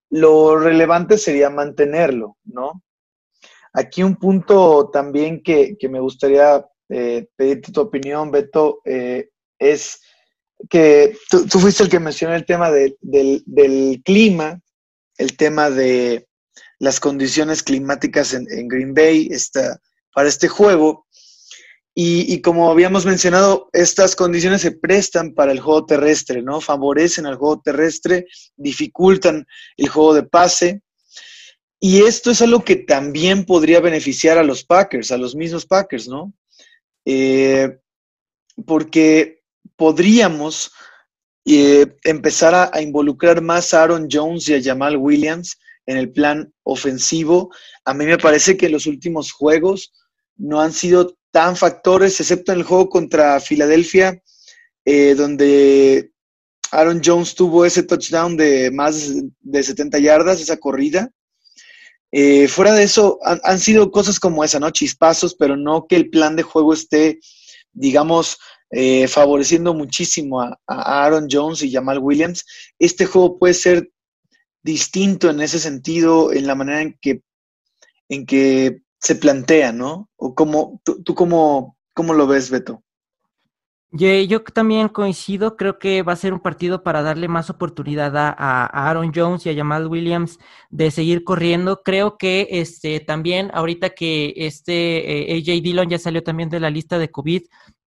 lo relevante sería mantenerlo, ¿no? Aquí un punto también que, me gustaría eh, pedirte tu opinión, Beto, eh, es que tú, fuiste el que mencionó el tema del, clima, el tema de las condiciones climáticas en, en Green Bay esta, para este juego. Y, como habíamos mencionado, estas condiciones se prestan para el juego terrestre, ¿no? Favorecen al juego terrestre, dificultan el juego de pase. Y esto es algo que también podría beneficiar a los Packers, a los mismos Packers, ¿no? Eh, porque podríamos eh, empezar a, involucrar más a Aaron Jones y a Jamal Williams en el plan ofensivo. A mí me parece que los últimos juegos no han sido tan factores, excepto en el juego contra Filadelfia, eh, donde Aaron Jones tuvo ese touchdown de más de 70 yardas, esa corrida. Eh, fuera de eso, han, sido cosas como esa, ¿no? Chispazos, pero no que el plan de juego esté, digamos, eh, favoreciendo muchísimo a, a, Aaron Jones y Jamal Williams. Este juego puede ser distinto en ese sentido, en la manera en que, en que se plantea, ¿no? ¿O cómo, tú, cómo, cómo, lo ves, Beto? Yo, yo, también coincido, creo que va a ser un partido para darle más oportunidad a, Aaron Jones y a Jamal Williams de seguir corriendo. Creo que este también ahorita que este eh, AJ Dillon ya salió también de la lista de COVID,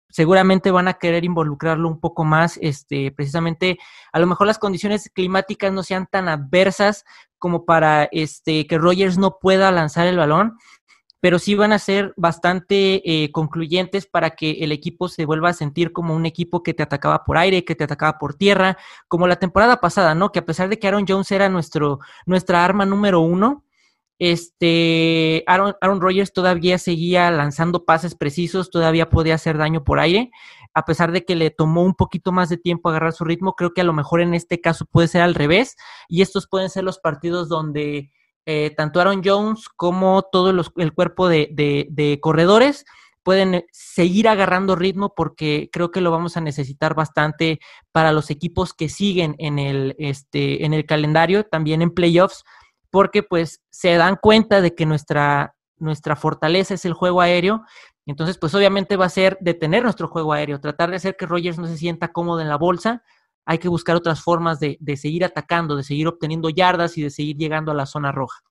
seguramente van a querer involucrarlo un poco más, este, precisamente, a lo mejor las condiciones climáticas no sean tan adversas como para este, que Rogers no pueda lanzar el balón, pero sí van a ser bastante eh, concluyentes para que el equipo se vuelva a sentir como un equipo que te atacaba por aire, que te atacaba por tierra, como la temporada pasada, ¿no? Que a pesar de que Aaron Jones era nuestro, nuestra arma número uno, este, Aaron, Aaron Rodgers todavía seguía lanzando pases precisos, todavía podía hacer daño por aire, a pesar de que le tomó un poquito más de tiempo agarrar su ritmo, creo que a lo mejor en este caso puede ser al revés, y estos pueden ser los partidos donde eh, tanto Aaron Jones como todo el cuerpo de, corredores pueden seguir agarrando ritmo porque creo que lo vamos a necesitar bastante para los equipos que siguen en el, este, en el calendario, también en playoffs, porque pues se dan cuenta de que nuestra, nuestra fortaleza es el juego aéreo. Entonces, pues obviamente va a ser detener nuestro juego aéreo, tratar de hacer que Rogers no se sienta cómodo en la bolsa, hay que buscar otras formas de, seguir atacando, de seguir obteniendo yardas y de seguir llegando a la zona roja.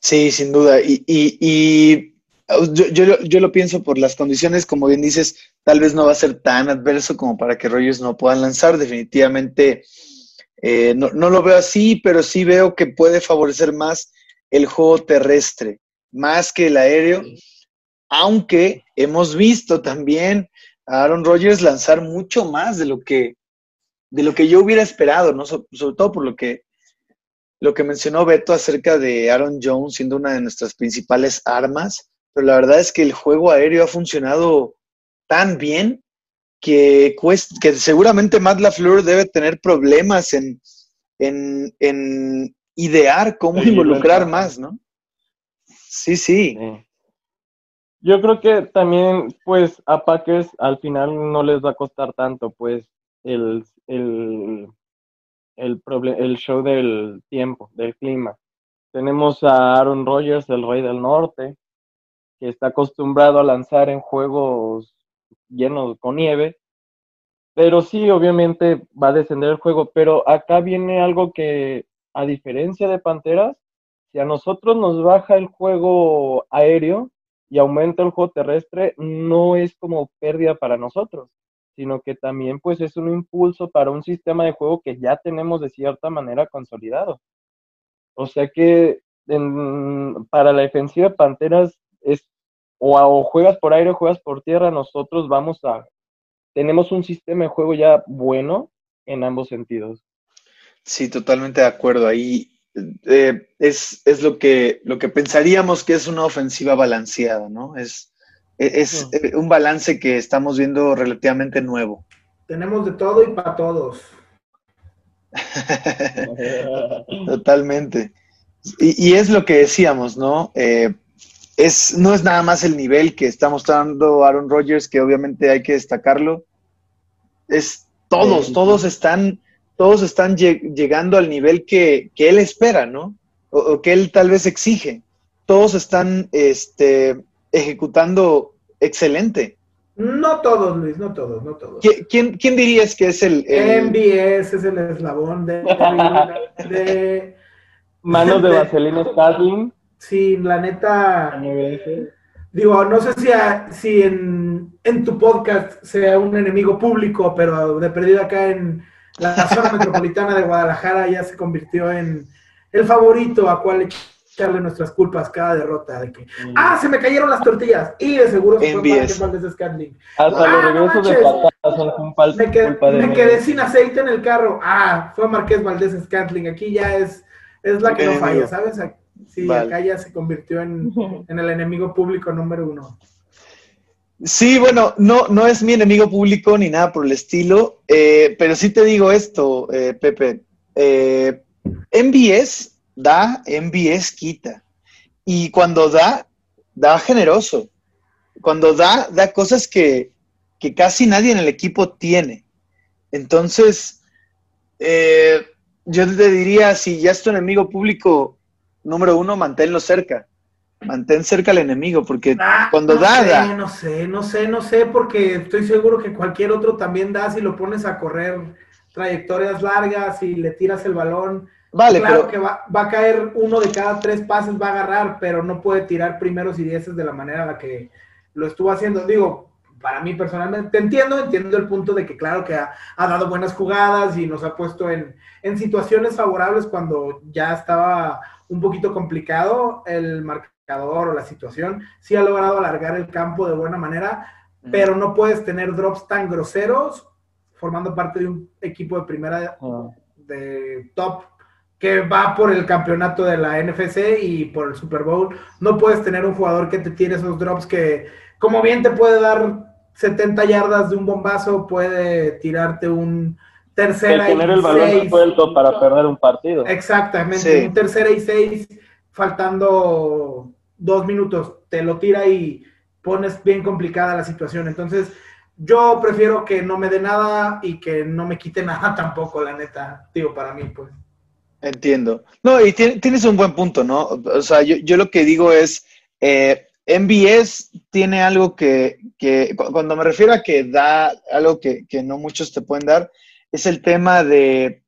Sí, sin duda. Y, uh, yo, lo pienso por las condiciones, como bien dices, tal vez no va a ser tan adverso como para que Rogers no puedan lanzar. Definitivamente eh, no, no, lo veo así, pero sí veo que puede favorecer más el juego terrestre, más que el aéreo. Aunque hemos visto también a Aaron Rodgers lanzar mucho más de lo que de lo que yo hubiera esperado, ¿no? sobre todo por lo que, lo que mencionó Beto acerca de Aaron Jones siendo una de nuestras principales armas, pero la verdad es que el juego aéreo ha funcionado tan bien que, que seguramente Matt LaFleur debe tener problemas en, en, idear cómo involucrar más, ¿no? Sí, sí. Yo creo que también, pues, a Packers al final no les va a costar tanto, pues, el, el, el, el show del tiempo, del clima. Tenemos a Aaron Rodgers, el rey del norte, que está acostumbrado a lanzar en juegos llenos con nieve. Pero sí, obviamente va a descender el juego. Pero acá viene algo que, a diferencia de Panteras, si a nosotros nos baja el juego aéreo y aumenta el juego terrestre, no es como pérdida para nosotros, sino que también pues es un impulso para un sistema de juego que ya tenemos de cierta manera consolidado. O sea que para la defensiva Panteras es o, juegas por aire o juegas por tierra, nosotros vamos a, tenemos un sistema de juego ya bueno en ambos sentidos. Sí, totalmente de acuerdo. Ahí eh, es, lo, que, lo que pensaríamos que es una ofensiva balanceada, ¿no? Es, es, eh, un balance que estamos viendo relativamente nuevo. Tenemos de todo y para todos. (laughs) Totalmente. Y, es lo que decíamos, ¿no? Eh, es, no es nada más el nivel que está mostrando Aaron Rodgers, que obviamente hay que destacarlo. Es todos, todos están, todos están llegando al nivel que, él espera, ¿no? O, que él tal vez exige. Todos están este, ejecutando excelente. No todos, Luis, no todos, no todos. ¿Quién, quién dirías que es el, el... MBS es el eslabón de, (laughs) de Manos de Vaselina Starling. Sí, la neta. Digo, no sé si, si en, en, tu podcast sea un enemigo público, pero de perdido acá en la zona metropolitana de Guadalajara ya se convirtió en el favorito a cual echarle nuestras culpas cada derrota. De que, mm. ah, se me cayeron las tortillas. Y de seguro se fue Marqués Valdés Scandling. Hasta ah, los regresos de patadas son falta me, quedé, me quedé sin aceite en el carro. Ah, fue Marqués Valdés Scantling. Aquí ya es es la que no falla, ¿sabes? Sí, acá ya se convirtió (laughs) en, el enemigo público número uno. Sí, bueno, no, no es mi enemigo público ni nada por el estilo, eh, pero sí te digo esto, eh, Pepe. Eh, MBS da, MBS quita. Y cuando da, da generoso. Cuando da, da cosas que, que casi nadie en el equipo tiene. Entonces, eh, yo te diría, si ya es tu enemigo público, número uno, manténlo cerca. Mantén cerca al enemigo, porque ah, cuando no da, sé, No sé, no sé, no sé, porque estoy seguro que cualquier otro también da si lo pones a correr trayectorias largas y le tiras el balón. Vale, claro que va, va, a caer uno de cada tres pases, va a agarrar, pero no puede tirar primeros y dieces de la manera en la que lo estuvo haciendo. Digo, para mí personalmente, entiendo, entiendo el punto de que claro que ha, dado buenas jugadas y nos ha puesto en, situaciones favorables cuando ya estaba un poquito complicado el marcador o la situación, sí ha logrado alargar el campo de buena manera, pero no puedes tener drops tan groseros formando parte de un equipo de primera ah. de top que va por el campeonato de la NFC y por el Super Bowl. No puedes tener un jugador que te tire esos drops que, como bien te puede dar 70 yardas de un bombazo puede tirarte un tercera tener el balón suelto para perder un partido. Exactamente, un tercera y seis, faltando dos minutos, te lo tira y pones bien complicada la situación. Entonces, yo prefiero que no me dé nada y que no me quite (laughs) nada tampoco, la neta, digo, para mí, pues. Entiendo. No, y tienes un buen punto, ¿no? O sea, yo, yo lo que digo es, eh, MBS tiene algo que, cuando me refiero a que da algo que, no muchos te pueden dar, es el tema de,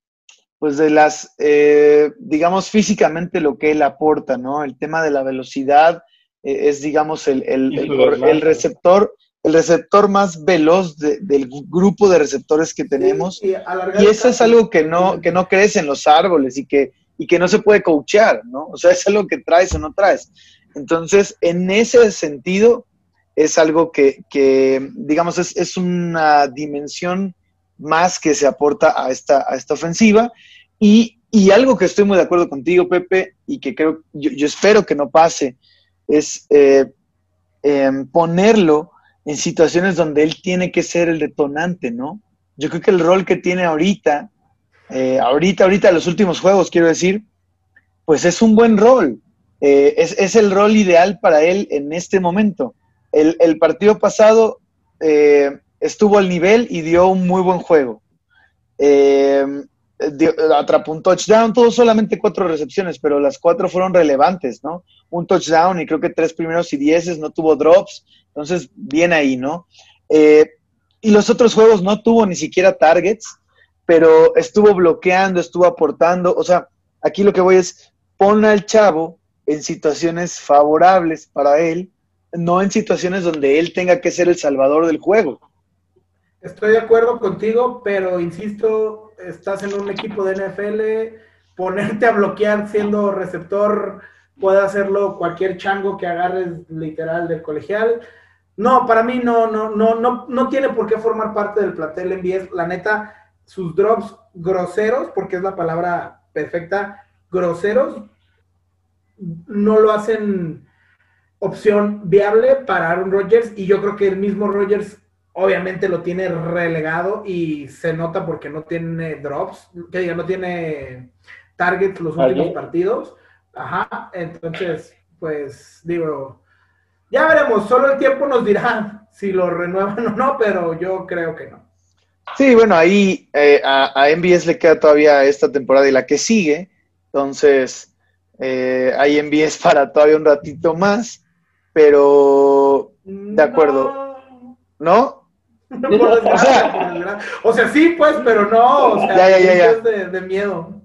pues de las, eh, digamos, físicamente lo que él aporta, ¿no? El tema de la velocidad eh, es, digamos, el, el, receptor, el receptor más veloz del grupo de receptores que tenemos. y, eso es algo que no, que no crece en los árboles y que, y que no se puede coachear, ¿no? O sea, es algo que traes o no traes. Entonces, en ese sentido, es algo que, digamos, es, una dimensión más que se aporta a esta, a esta ofensiva. Y, algo que estoy muy de acuerdo contigo, Pepe, y que creo, yo, espero que no pase, es eh, em, ponerlo en situaciones donde él tiene que ser el detonante, ¿no? Yo creo que el rol que tiene ahorita, eh, ahorita, ahorita, los últimos juegos, quiero decir, pues es un buen rol. Eh, es, el rol ideal para él en este momento. El, partido pasado eh, estuvo al nivel y dio un muy buen juego. Eh, eh, atrapó un touchdown, todo solamente cuatro recepciones, pero las cuatro fueron relevantes, ¿no? Un touchdown y creo que tres primeros y dieces, no tuvo drops, entonces bien ahí, ¿no? Eh, y los otros juegos no tuvo ni siquiera targets, pero estuvo bloqueando, estuvo aportando, o sea, aquí lo que voy es, pon al chavo en situaciones favorables para él, no en situaciones donde él tenga que ser el salvador del juego. Estoy de acuerdo contigo, pero insisto, estás en un equipo de NFL, ponerte a bloquear siendo receptor puede hacerlo cualquier chango que agarres literal del colegial. No, para mí no, no, no, no, no tiene por qué formar parte del plantel en La neta, sus drops groseros, porque es la palabra perfecta, groseros, no lo hacen opción viable para Aaron Rodgers y yo creo que el mismo Rodgers obviamente lo tiene relegado y se nota porque no tiene drops, que diga, no tiene targets los últimos partidos. Ajá, entonces, pues digo, ya veremos, solo el tiempo nos dirá (laughs) si lo renuevan o no, pero yo creo que no. Sí, bueno, ahí eh, a, a MBS le queda todavía esta temporada y la que sigue, entonces eh, hay MBS para todavía un ratito más, pero de acuerdo. ¿No? O, sea, sí, pues, pero no, o sea, ya, ya, ya, De, miedo.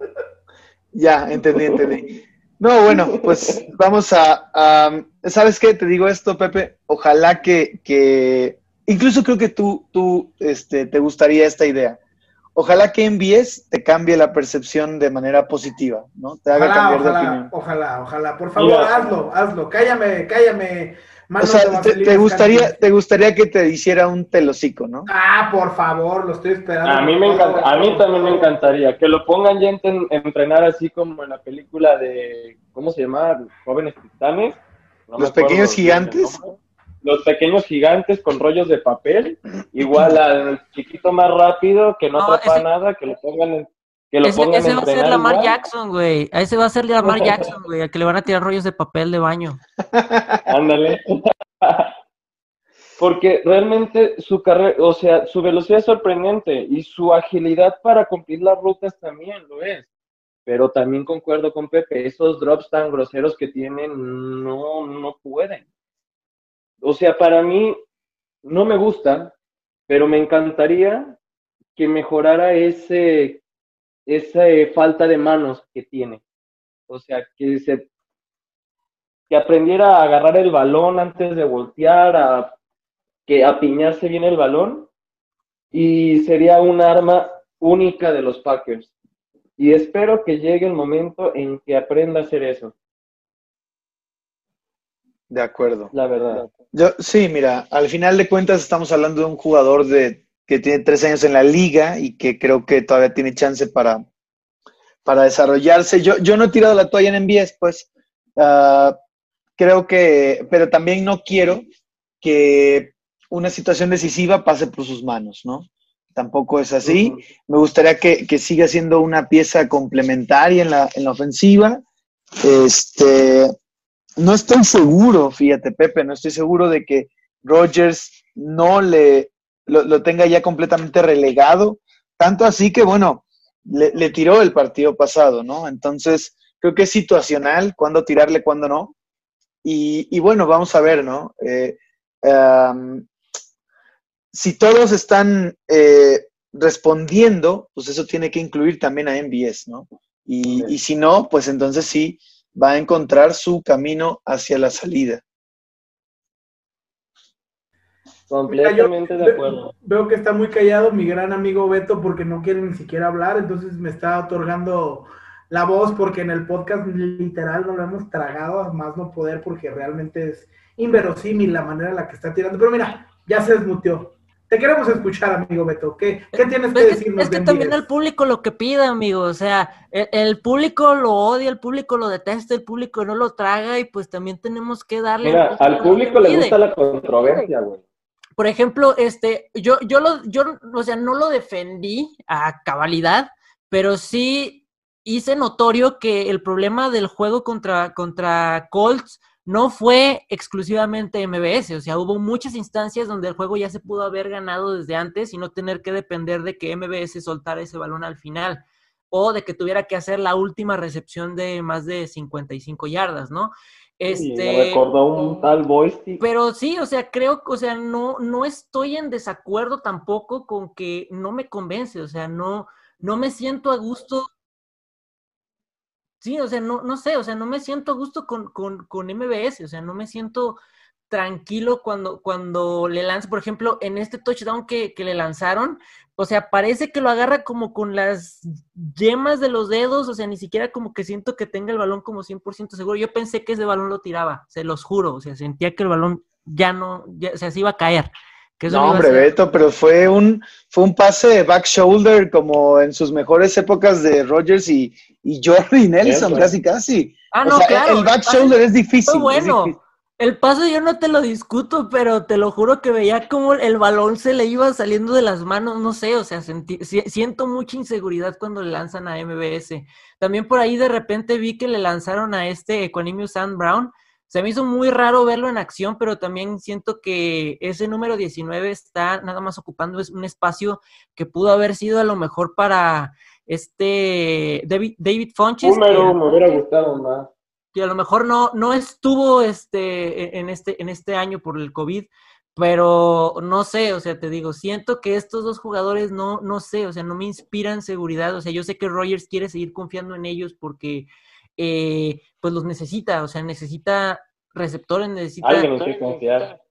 Ya, entendí, entendí. No, bueno, pues vamos a, ¿sabes qué? Te digo esto, Pepe, ojalá que, que incluso creo que tú, tú este, te gustaría esta idea. Ojalá que envíes te cambie la percepción de manera positiva, ¿no? Te haga cambiar de opinión. Ojalá, ojalá, por favor, hazlo, hazlo, cállame, cállame o sea, te, gustaría, te gustaría que te hiciera un telocico, ¿no? Ah, por favor, lo estoy esperando. A mí, me encanta, a mí también me encantaría que lo pongan ya en, entrenar así como en la película de, ¿cómo se llama? Jóvenes Titanes. Los pequeños gigantes. Los pequeños gigantes con rollos de papel, igual al chiquito más rápido que no, atrapa nada, que lo pongan en, que lo ese, ese va a ser Lamar Jackson, güey. A ese va a ser Lamar (laughs) Jackson, güey, a que le van a tirar rollos de papel de baño. Ándale. (laughs) Porque realmente su carrera, o sea, su velocidad es sorprendente y su agilidad para cumplir las rutas también lo es. Pero también concuerdo con Pepe, esos drops tan groseros que tienen no, no pueden. O sea, para mí no me gusta, pero me encantaría que mejorara ese esa eh, falta de manos que tiene. O sea, que se que aprendiera a agarrar el balón antes de voltear, a que apiñarse bien el balón y sería un arma única de los Packers. Y espero que llegue el momento en que aprenda a hacer eso. De acuerdo. La verdad. Yo, sí, mira, al final de cuentas estamos hablando de un jugador de que tiene tres años en la liga y que creo que todavía tiene chance para, para desarrollarse. Yo, yo no he tirado la toalla en MBS, pues ah, creo que, pero también no quiero que una situación decisiva pase por sus manos, ¿no? Tampoco es así. Me gustaría que, que, siga siendo una pieza complementaria en la, en la ofensiva. Este, no estoy seguro, fíjate, Pepe, no estoy seguro de que Rogers no le lo, tenga ya completamente relegado. Tanto así que, bueno, le, tiró el partido pasado, ¿no? Entonces, creo que es situacional, cuándo tirarle, cuándo no. Y, bueno, vamos a ver, ¿no? Eh, si todos están eh, respondiendo, pues eso tiene que incluir también a MBS, ¿no? Y, y, si no, pues entonces sí va a encontrar su camino hacia la salida. Completamente de acuerdo. Veo que está muy callado mi gran amigo Beto porque no quiere ni siquiera hablar, entonces me está otorgando la voz porque en el podcast literal no lo hemos tragado a más no poder porque realmente es inverosímil la manera en la que está tirando. Pero mira, ya se desmutió. Te queremos escuchar, amigo Beto. ¿Qué, qué tienes que decirnos? Es que también el público lo que pide, amigo. O sea, el, público lo odia, el público lo detesta, el público no lo traga y pues también tenemos que darle... Mira, al público le gusta la controversia, güey. Por ejemplo, este, yo, yo lo, yo, o sea, no lo defendí a cabalidad, pero sí hice notorio que el problema del juego contra, contra Colts no fue exclusivamente MBS, o sea, hubo muchas instancias donde el juego ya se pudo haber ganado desde antes y no tener que depender de que MBS soltara ese balón al final. o de que tuviera que hacer la última recepción de más de 55 yardas, ¿no? Este, me recordó un tal. Pero sí, o sea, creo que, o sea, no, no estoy en desacuerdo tampoco con que no me convence, o sea, no, no me siento a gusto. Sí, o sea, no, no sé, o sea, no me siento a gusto con, con, con MBS, o sea, no me siento tranquilo cuando, cuando le lanza, por ejemplo, en este touchdown que, que, le lanzaron, o sea, parece que lo agarra como con las yemas de los dedos, o sea, ni siquiera como que siento que tenga el balón como 100% seguro. Yo pensé que ese balón lo tiraba, se los juro, o sea, sentía que el balón ya no, ya, o sea, se iba a caer. no, hombre, Beto, pero fue un, fue un pase de back shoulder como en sus mejores épocas de Rogers y, y Jordi Nelson, casi, casi. Ah, no, claro. El back shoulder es difícil. bueno. El paso yo no te lo discuto, pero te lo juro que veía como el balón se le iba saliendo de las manos, no sé, o sea, siento mucha inseguridad cuando le lanzan a MBS. También por ahí de repente vi que le lanzaron a este Equanimous Sand Brown. Se me hizo muy raro verlo en acción, pero también siento que ese número 19 está nada más ocupando un espacio que pudo haber sido a lo mejor para este David, David Funches. Número, me hubiera gustado más que a lo mejor no, no estuvo este, e, en, este, en este año por el COVID, pero no sé, o sea, te digo, siento que estos dos jugadores no, no sé, o sea, no me inspiran seguridad, o sea, yo sé que Rogers quiere seguir confiando en ellos porque eh, pues los necesita, o sea, necesita receptores, necesita... Alguien que confiar.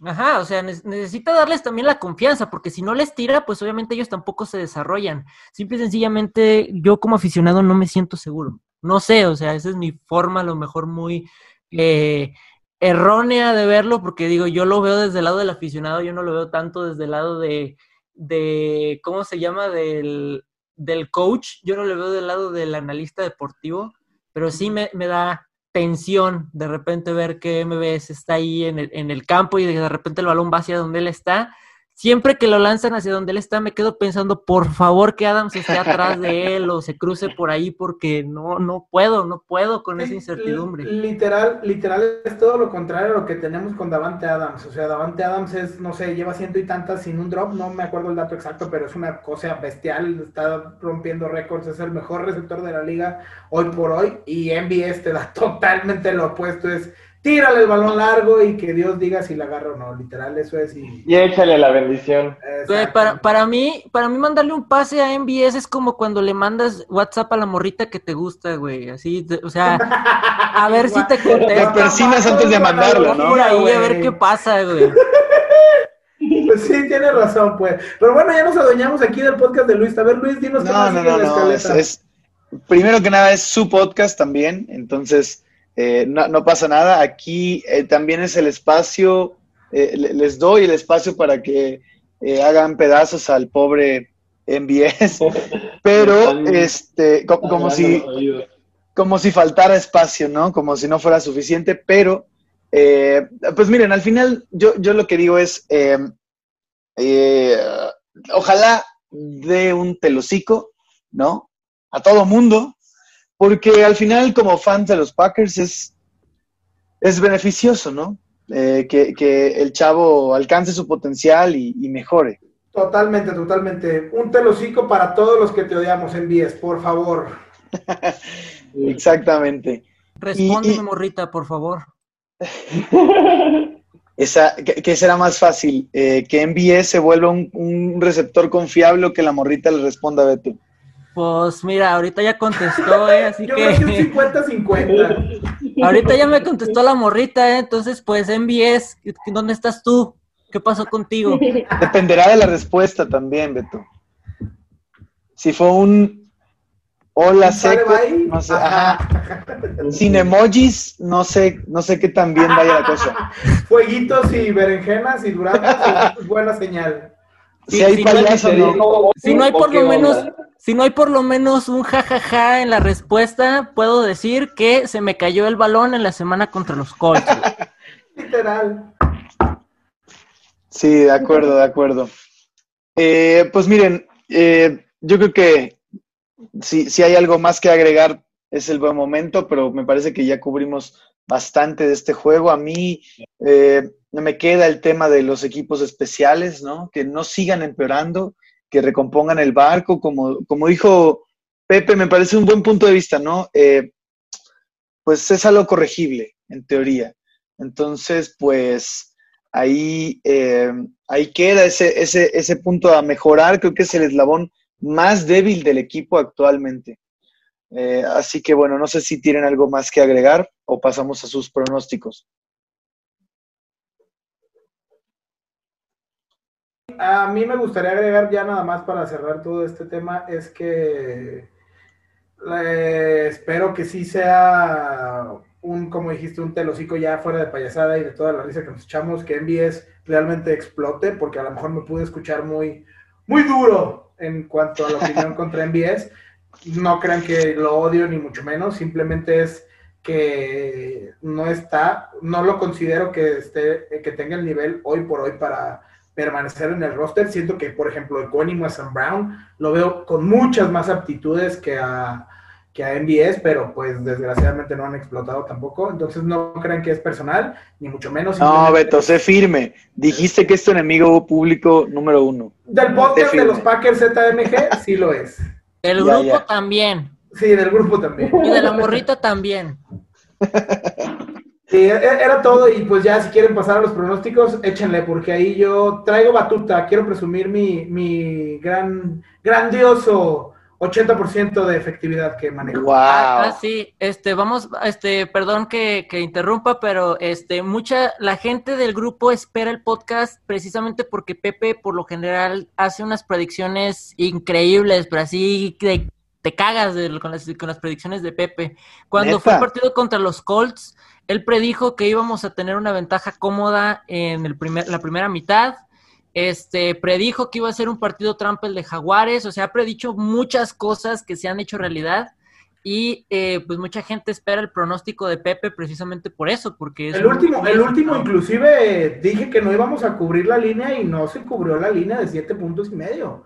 Ajá, o sea, necesita darles también la confianza, porque si no les tira, pues obviamente ellos tampoco se desarrollan. Simple y sencillamente, yo como aficionado no me siento seguro. No sé, o sea, esa es mi forma a lo mejor muy eh, errónea de verlo, porque digo, yo lo veo desde el lado del aficionado, yo no lo veo tanto desde el lado de, de ¿cómo se llama? Del, del coach, yo no lo veo del lado del analista deportivo, pero sí me, da tensión de repente ver que MBS está ahí en el, en el campo y de repente el balón va hacia donde él está siempre que lo lanzan hacia donde él está, me quedo pensando, por favor, que Adams esté atrás de él o se cruce por ahí porque no, no puedo, no puedo con esa incertidumbre. Literal, literal es todo lo contrario a lo que tenemos con Davante Adams. O sea, Davante Adams es, no sé, lleva ciento y tantas sin un drop, no me acuerdo el dato exacto, pero es una cosa bestial, está rompiendo récords, es el mejor receptor de la liga hoy por hoy y MBS te da (laughs) totalmente lo opuesto, es tírale el balón largo y que Dios diga si la agarra o no, literal, eso es. Y, y échale la bendición. para, para, mí, para mí mandarle un pase a MBS es como cuando le mandas WhatsApp a la morrita que te gusta, güey, así, o sea, a ver si te (laughs) contesta. Te persinas antes de mandarlo, ¿no? Por ahí, a ver qué pasa, güey. (laughs) Pues sí, tiene razón, pues. Pero bueno, ya nos adueñamos aquí del podcast de Luis. A ver, Luis, dinos no, qué no, no, no, es, primero que nada, es su podcast también, entonces eh, no, pasa nada. Aquí eh, también es el espacio, eh, les doy el espacio para que hagan pedazos al pobre MBS, (laughs) pero este, como, si, como si faltara espacio, ¿no? Como si no fuera suficiente, pero, pues miren, al final yo, yo lo que digo es, ojalá de un telocico, ¿no? A todo mundo, porque al final como fans de los Packers es, es beneficioso, ¿no? Eh, que, el chavo alcance su potencial y, mejore. Totalmente, totalmente. Un telocico para todos los que te odiamos, envíes, por favor. (laughs) Exactamente. Respóndeme, morrita, por favor. (laughs) Esa, ¿qué, será más fácil? Eh, ¿Que envíe se vuelva un, un, receptor confiable o que la morrita le responda a Beto? Pues mira, ahorita ya contestó, ¿eh? (laughs) Así Yo que. Creo que 50-50. (laughs) ahorita ya me contestó la morrita, ¿eh? Entonces, pues envíes. ¿Dónde estás tú? ¿Qué pasó contigo? (laughs) Dependerá de la respuesta también, Beto. Si fue un hola seco, no sé, ajá. Sin emojis, no sé, no sé qué tan bien vaya la cosa. Fueguitos y berenjenas y duraznos, buena señal. Si, hay payaso, no. Si no hay por lo menos si no hay por lo menos un jajaja en la respuesta, puedo decir que se me cayó el balón en la semana contra los Colts. (laughs) Literal. Sí, de acuerdo, de acuerdo. Eh, pues miren, eh, yo creo que si, si hay algo más que agregar, es el buen momento, pero me parece que ya cubrimos bastante de este juego. A mí eh, me queda el tema de los equipos especiales, ¿no? Que no sigan empeorando que recompongan el barco, como, como dijo Pepe, me parece un buen punto de vista, ¿no? Eh, pues es algo corregible, en teoría. Entonces, pues ahí, eh, ahí queda ese, ese, ese punto a mejorar. Creo que es el eslabón más débil del equipo actualmente. Eh, así que bueno, no sé si tienen algo más que agregar o pasamos a sus pronósticos. A mí me gustaría agregar ya nada más para cerrar todo este tema, es que eh, espero que sí sea un, como dijiste, un telocico ya fuera de payasada y de toda la risa que nos echamos, que MBS realmente explote, porque a lo mejor me pude escuchar muy, muy duro en cuanto a la opinión (laughs) contra MBS. No crean que lo odio ni mucho menos, simplemente es que no está, no lo considero que esté, que tenga el nivel hoy por hoy para permanecer en el roster. Siento que, por ejemplo, Equanimo a Sam Brown lo veo con muchas más aptitudes que a, que a MBS, pero pues desgraciadamente no han explotado tampoco. Entonces no crean que es personal, ni mucho menos. No, Beto, sé firme. Dijiste que es tu enemigo público número uno. Del podcast de los Packers ZMG, sí lo es. (laughs) El grupo también. Sí, del grupo también. Y de la morrita también. Sí, e-, era todo y pues ya si quieren pasar a los pronósticos, échenle, porque ahí yo traigo batuta, quiero presumir mi, mi gran, grandioso 80% de efectividad que manejo. Wow. Ah, sí, este, vamos, este, perdón que, que, interrumpa, pero este, mucha, la gente del grupo espera el podcast precisamente porque Pepe por lo general hace unas predicciones increíbles, pero así de, te cagas de, con, las, con las predicciones de Pepe. Cuando ¿Neta? fue el partido contra los Colts, él predijo que íbamos a tener una ventaja cómoda en el primer, la primera mitad. Este, predijo que iba a ser un partido trampa el de Jaguares, o sea, ha predicho muchas cosas que se han hecho realidad y eh, pues mucha gente espera el pronóstico de Pepe precisamente por eso, porque... el último, el último inclusive dije que no íbamos a cubrir la línea y no se cubrió la línea de siete puntos y medio.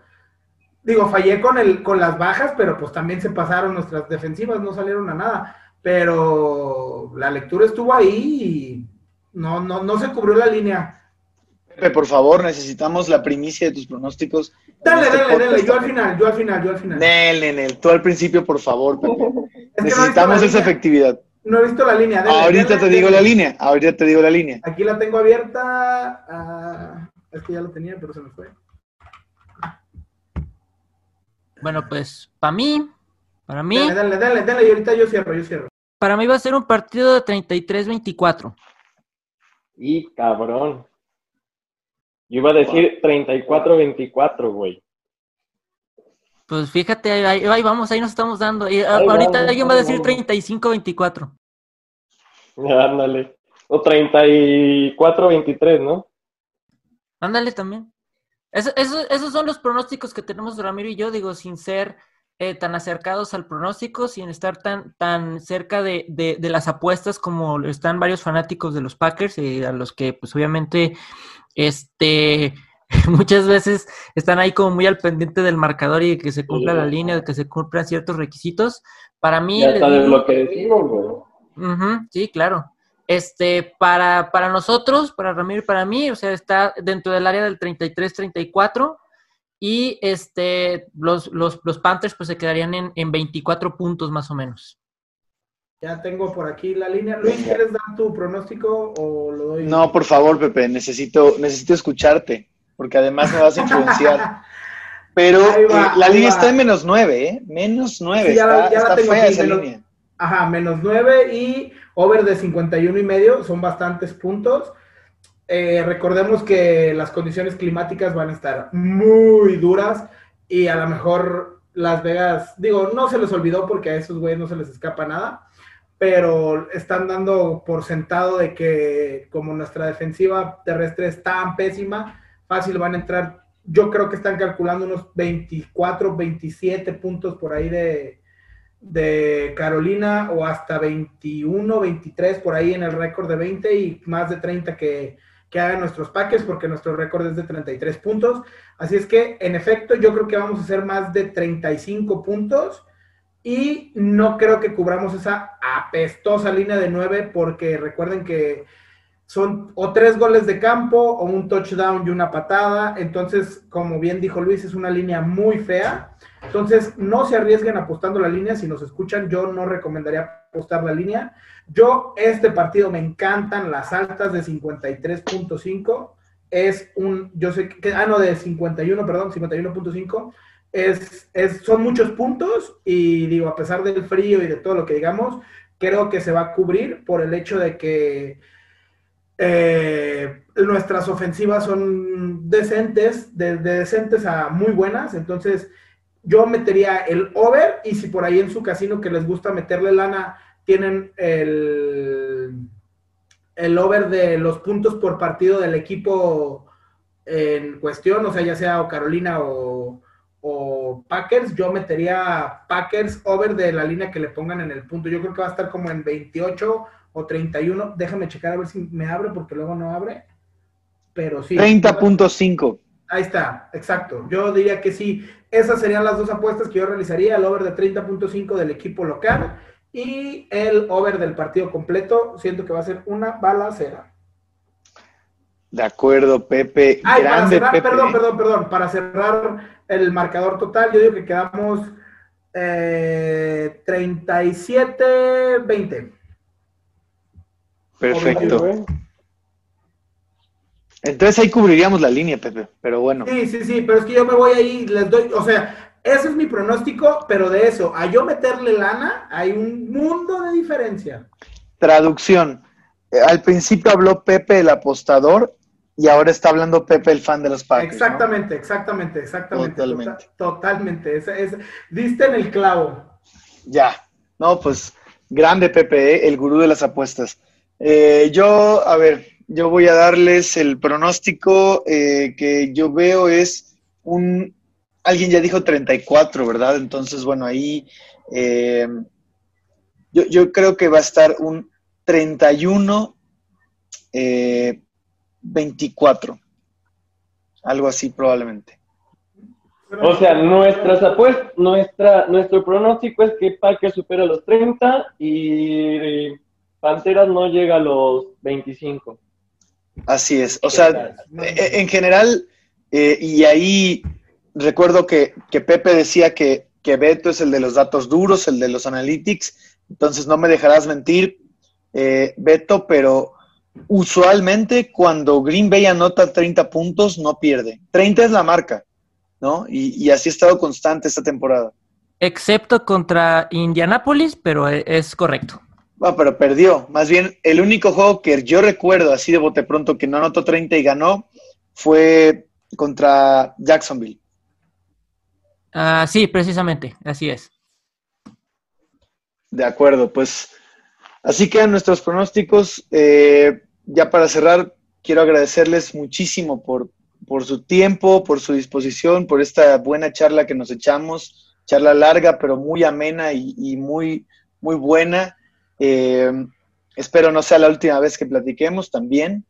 Digo, fallé con, el, con las bajas, pero pues también se pasaron nuestras defensivas, no salieron a nada pero la lectura estuvo ahí y no, no, no se cubrió la línea. Pepe, por favor, necesitamos la primicia de tus pronósticos. Dale, este dale, dale, yo al final, yo al final, yo al final. Nel, Nel, tú al principio, por favor, Pepe. (laughs) Es necesitamos no esa línea. efectividad. No he visto la línea. Dale, ahorita dale, te digo la línea, ahorita te digo la línea. Aquí la tengo abierta. Uh, es que ya la tenía, pero se me fue. Bueno, pues, para mí, para mí... Dale, dale, dale, dale, y ahorita yo cierro, yo cierro. Para mí va a ser un partido de 33-24. Y cabrón. Yo iba a decir 34-24, güey. Pues fíjate, ahí, ahí, vamos, ahí nos estamos dando. Y, ahí ahorita vamos, alguien va a decir 35-24. Ándale. O 34-23, ¿no? Ándale también. Eso, eso, esos son los pronósticos que tenemos Ramiro y yo, digo, sin ser eh, tan acercados al pronóstico, sin estar tan, tan cerca de, de, de, las apuestas como están varios fanáticos de los Packers, y a los que pues obviamente este (laughs) muchas veces están ahí como muy al pendiente del marcador y de que se cumpla sí, la línea, de que se cumplan ciertos requisitos. Para mí... Ya lo que decimos, güey. Uh -huh, sí, claro. Este, para, para nosotros, para Ramiro y para mí, o sea, está dentro del área del 33-34 y este, los, los, los, Panthers pues se quedarían en, en, 24 puntos más o menos. Ya tengo por aquí la línea. Luis, ¿quieres dar tu pronóstico o lo doy? No, por favor, Pepe, necesito, necesito escucharte, porque además me vas a influenciar. (laughs) Pero va, eh, la línea va. está en menos 9, ¿eh? Menos 9. Sí, ya, está, ya está fea aquí, esa menos, línea. Ajá, menos 9 y over de 51 y medio, son bastantes puntos. Eh, recordemos que las condiciones climáticas van a estar muy duras y a lo mejor Las Vegas, digo, no se les olvidó porque a esos güeyes no se les escapa nada, pero están dando por sentado de que como nuestra defensiva terrestre es tan pésima, fácil van a entrar, yo creo que están calculando unos 24, 27 puntos por ahí de, Carolina o hasta 21, 23 por ahí en el récord de 20 y más de 30 que que hagan nuestros Packers, porque nuestro récord es de 33 puntos. Así es que, en efecto, yo creo que vamos a hacer más de 35 puntos y no creo que cubramos esa apestosa línea de 9, porque recuerden que son o tres goles de campo o un touchdown y una patada. Entonces, como bien dijo Luis, es una línea muy fea. Entonces, no se arriesguen apostando la línea. Si nos escuchan, yo no recomendaría apostar la línea. Yo, este partido me encantan las altas de 53.5. Es un, yo sé que, ah, no, de 51, perdón, 51.5. Es, es, son muchos puntos y digo, a pesar del frío y de todo lo que digamos, creo que se va a cubrir por el hecho de que eh, nuestras ofensivas son decentes, de, decentes a muy buenas, entonces yo metería el over y si por ahí en su casino que les gusta meterle lana tienen el, el over de los puntos por partido del equipo en cuestión, o sea, ya sea o Carolina o, o Packers, yo metería Packers over de la línea que le pongan en el punto. Yo creo que va a estar como en 28 o 31. Déjame checar a ver si me abre porque luego no abre. Pero sí. 30.5. Ahí está, exacto. Yo diría que sí. Esas serían las dos apuestas que yo realizaría. El over de 30.5 del equipo local y el over del partido completo. Siento que va a ser una balacera. De acuerdo, Pepe. Ay, Grande, para cerrar, perdón, perdón, perdón. Para cerrar el marcador total, yo digo que quedamos eh, 37-20. Perfecto. Entonces ahí cubriríamos la línea, Pepe, pero bueno. Sí, sí, sí, pero es que yo me voy ahí, les doy, o sea, ese es mi pronóstico, pero de eso, a yo meterle lana, hay un mundo de diferencia. Traducción. Eh, al principio habló Pepe el apostador y ahora está hablando Pepe el fan de los Packers. Exactamente, exactamente, exactamente. Totalmente. totalmente. Es, diste en el clavo. Ya. No, pues grande Pepe, ¿eh? el gurú de las apuestas. Eh, yo, a ver, yo voy a darles el pronóstico eh, que yo veo es un, alguien ya dijo 34, ¿verdad? Entonces, bueno, ahí eh, yo, yo, creo que va a estar un 31, 24, algo así probablemente. O sea, nuestras apuestas, nuestra, nuestro pronóstico es que Packers supera los 30 y Panteras no llega a los 25. Así es. O sea, e, en general, eh, y ahí recuerdo que, Pepe decía que, que, Beto es el de los datos duros, el de los analytics. Entonces no me dejarás mentir, eh, Beto, pero usualmente cuando Green Bay anota 30 puntos, no pierde. 30 es la marca, ¿no? Y, y así ha estado constante esta temporada. Excepto contra Indianapolis, pero e, es correcto. Bueno, pero perdió. Más bien, el único juego que yo recuerdo así de bote pronto que no anotó 30 y ganó fue contra Jacksonville. Ah, sí, precisamente, así es. De acuerdo, pues así quedan nuestros pronósticos. Eh, ya para cerrar, quiero agradecerles muchísimo por, por su tiempo, por su disposición, por esta buena charla que nos echamos. Charla larga, pero muy amena y, y muy, muy buena. Eh, espero no sea la última vez que platiquemos también.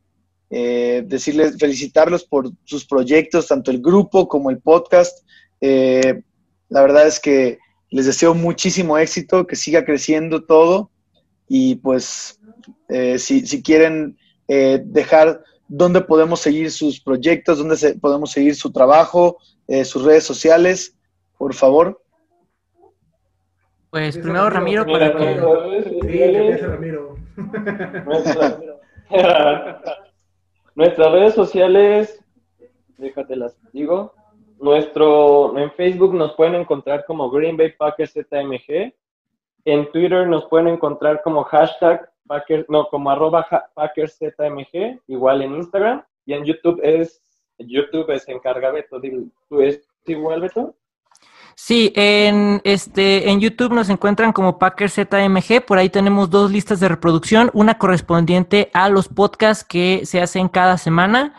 Eh, decirles, felicitarlos por sus proyectos, tanto el grupo como el podcast. Eh, la verdad es que les deseo muchísimo éxito, que siga creciendo todo y pues si, si, quieren dejar dónde podemos seguir sus proyectos, dónde podemos seguir su trabajo, sus redes sociales, por favor. Pues primero Ramiro para que... Sí, Ramiro. (laughs) Nuestras redes sociales, déjate las digo. Nuestro, en Facebook nos pueden encontrar como Green Bay Packers ZMG. En Twitter nos pueden encontrar como hashtag no, como arroba Packers ZMG, igual en Instagram. Y en YouTube es, YouTube es encarga Beto. ¿Tú es igual, Beto? Sí, en este en YouTube nos encuentran como Packer ZMG, por ahí tenemos dos listas de reproducción, una correspondiente a los podcasts que se hacen cada semana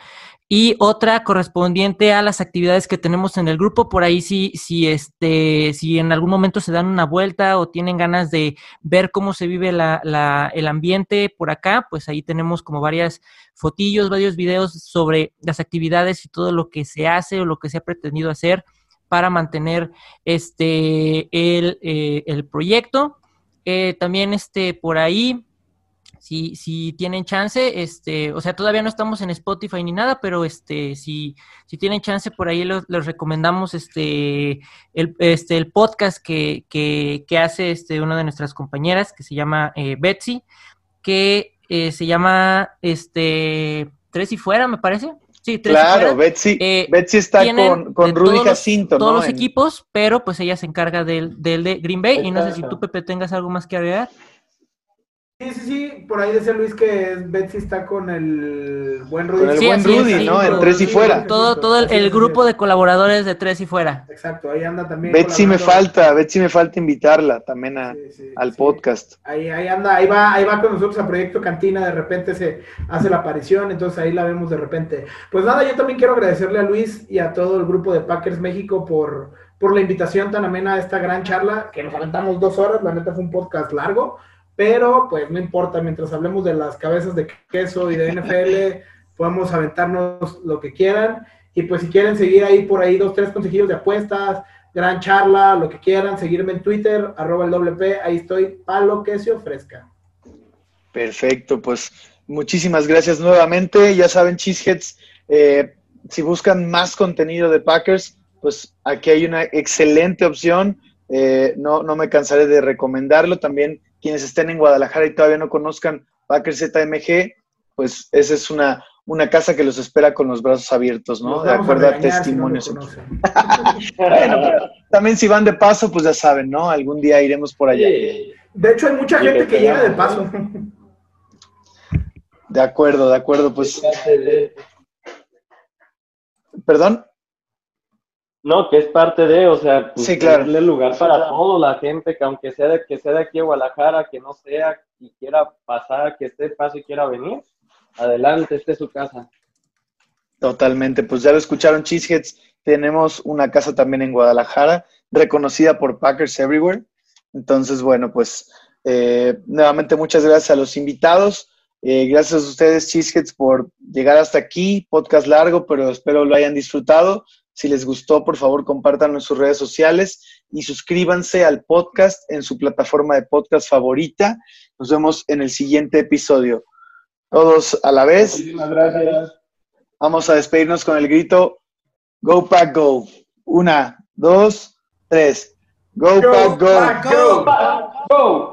y otra correspondiente a las actividades que tenemos en el grupo. Por ahí si, si, este, si en algún momento se dan una vuelta o tienen ganas de ver cómo se vive la, el ambiente por acá, pues ahí tenemos como varias fotillos, varios videos sobre las actividades y todo lo que se hace o lo que se ha pretendido hacer para mantener este el, eh, proyecto. Eh, también este por ahí, si, si tienen chance, este, o sea, todavía no estamos en Spotify ni nada, pero este, si, si tienen chance, por ahí los, recomendamos este el, este, el podcast que, que, que, hace este, una de nuestras compañeras, que se llama eh, Betsy, que eh, se llama este Tres y Fuera, me parece. Sí, tres claro, Betsy, eh, Betsy está con, con Rudy Jacinto, Todos los equipos, pero pues ella se encarga del, del de Green Bay. Y no sé si tú, Pepe, tengas algo más que agregar. Sí, sí, sí, por ahí decía Luis que Betsy está con el buen Rudy. Con el buen Rudy, ¿no? En Tres y Fuera. Todo, todo el, grupo de colaboradores de Tres y Fuera. Exacto, ahí anda también. Betsy me falta, Betsy me falta invitarla también al podcast. Ahí, ahí anda, ahí va, ahí va con nosotros a Proyecto Cantina, de repente se hace la aparición, entonces ahí la vemos de repente. Pues nada, yo también quiero agradecerle a Luis y a todo el grupo de Packers México por, por la invitación tan amena a esta gran charla, que nos aventamos dos horas, la neta fue un podcast largo pero pues no importa, mientras hablemos de las cabezas de queso y de NFL, (laughs) podemos aventarnos lo que quieran. Y pues si quieren seguir ahí por ahí dos, tres consejillos de apuestas, gran charla, lo que quieran, seguirme en Twitter, arroba el WP, ahí estoy, palo queso fresca. Perfecto, pues muchísimas gracias nuevamente. Ya saben, Cheeseheads, eh, si buscan más contenido de Packers, pues aquí hay una excelente opción. Eh, no, no me cansaré de recomendarlo. También quienes estén en Guadalajara y todavía no conozcan Packers ZMG, pues esa es una, una casa que los espera con los brazos abiertos, ¿no? de acuerdo a, testimonios. (laughs) (laughs) bueno, también si van de paso, pues ya saben, ¿no? Algún día iremos por allá. De hecho, hay mucha gente que llega de paso. De acuerdo, de acuerdo, pues. ¿Perdón? No, que es parte de, o sea, pues, sí, claro. darle lugar para todo la gente, que aunque sea de, que sea de aquí a Guadalajara, que no sea, y quiera pasar, que esté paso y quiera venir, adelante, este es su casa. Totalmente, pues ya lo escucharon Cheeseheads, tenemos una casa también en Guadalajara, reconocida por Packers Everywhere. Entonces, bueno, pues eh, nuevamente muchas gracias a los invitados. Eh, gracias a ustedes, Cheeseheads, por llegar hasta aquí. Podcast largo, pero espero lo hayan disfrutado. Si les gustó, por favor, compártanlo en sus redes sociales y suscríbanse al podcast en su plataforma de podcast favorita. Nos vemos en el siguiente episodio. Todos a la vez. Muchísimas gracias. Vamos a despedirnos con el grito Go Pack Go. Una, dos, tres. Go, Pack Go. go.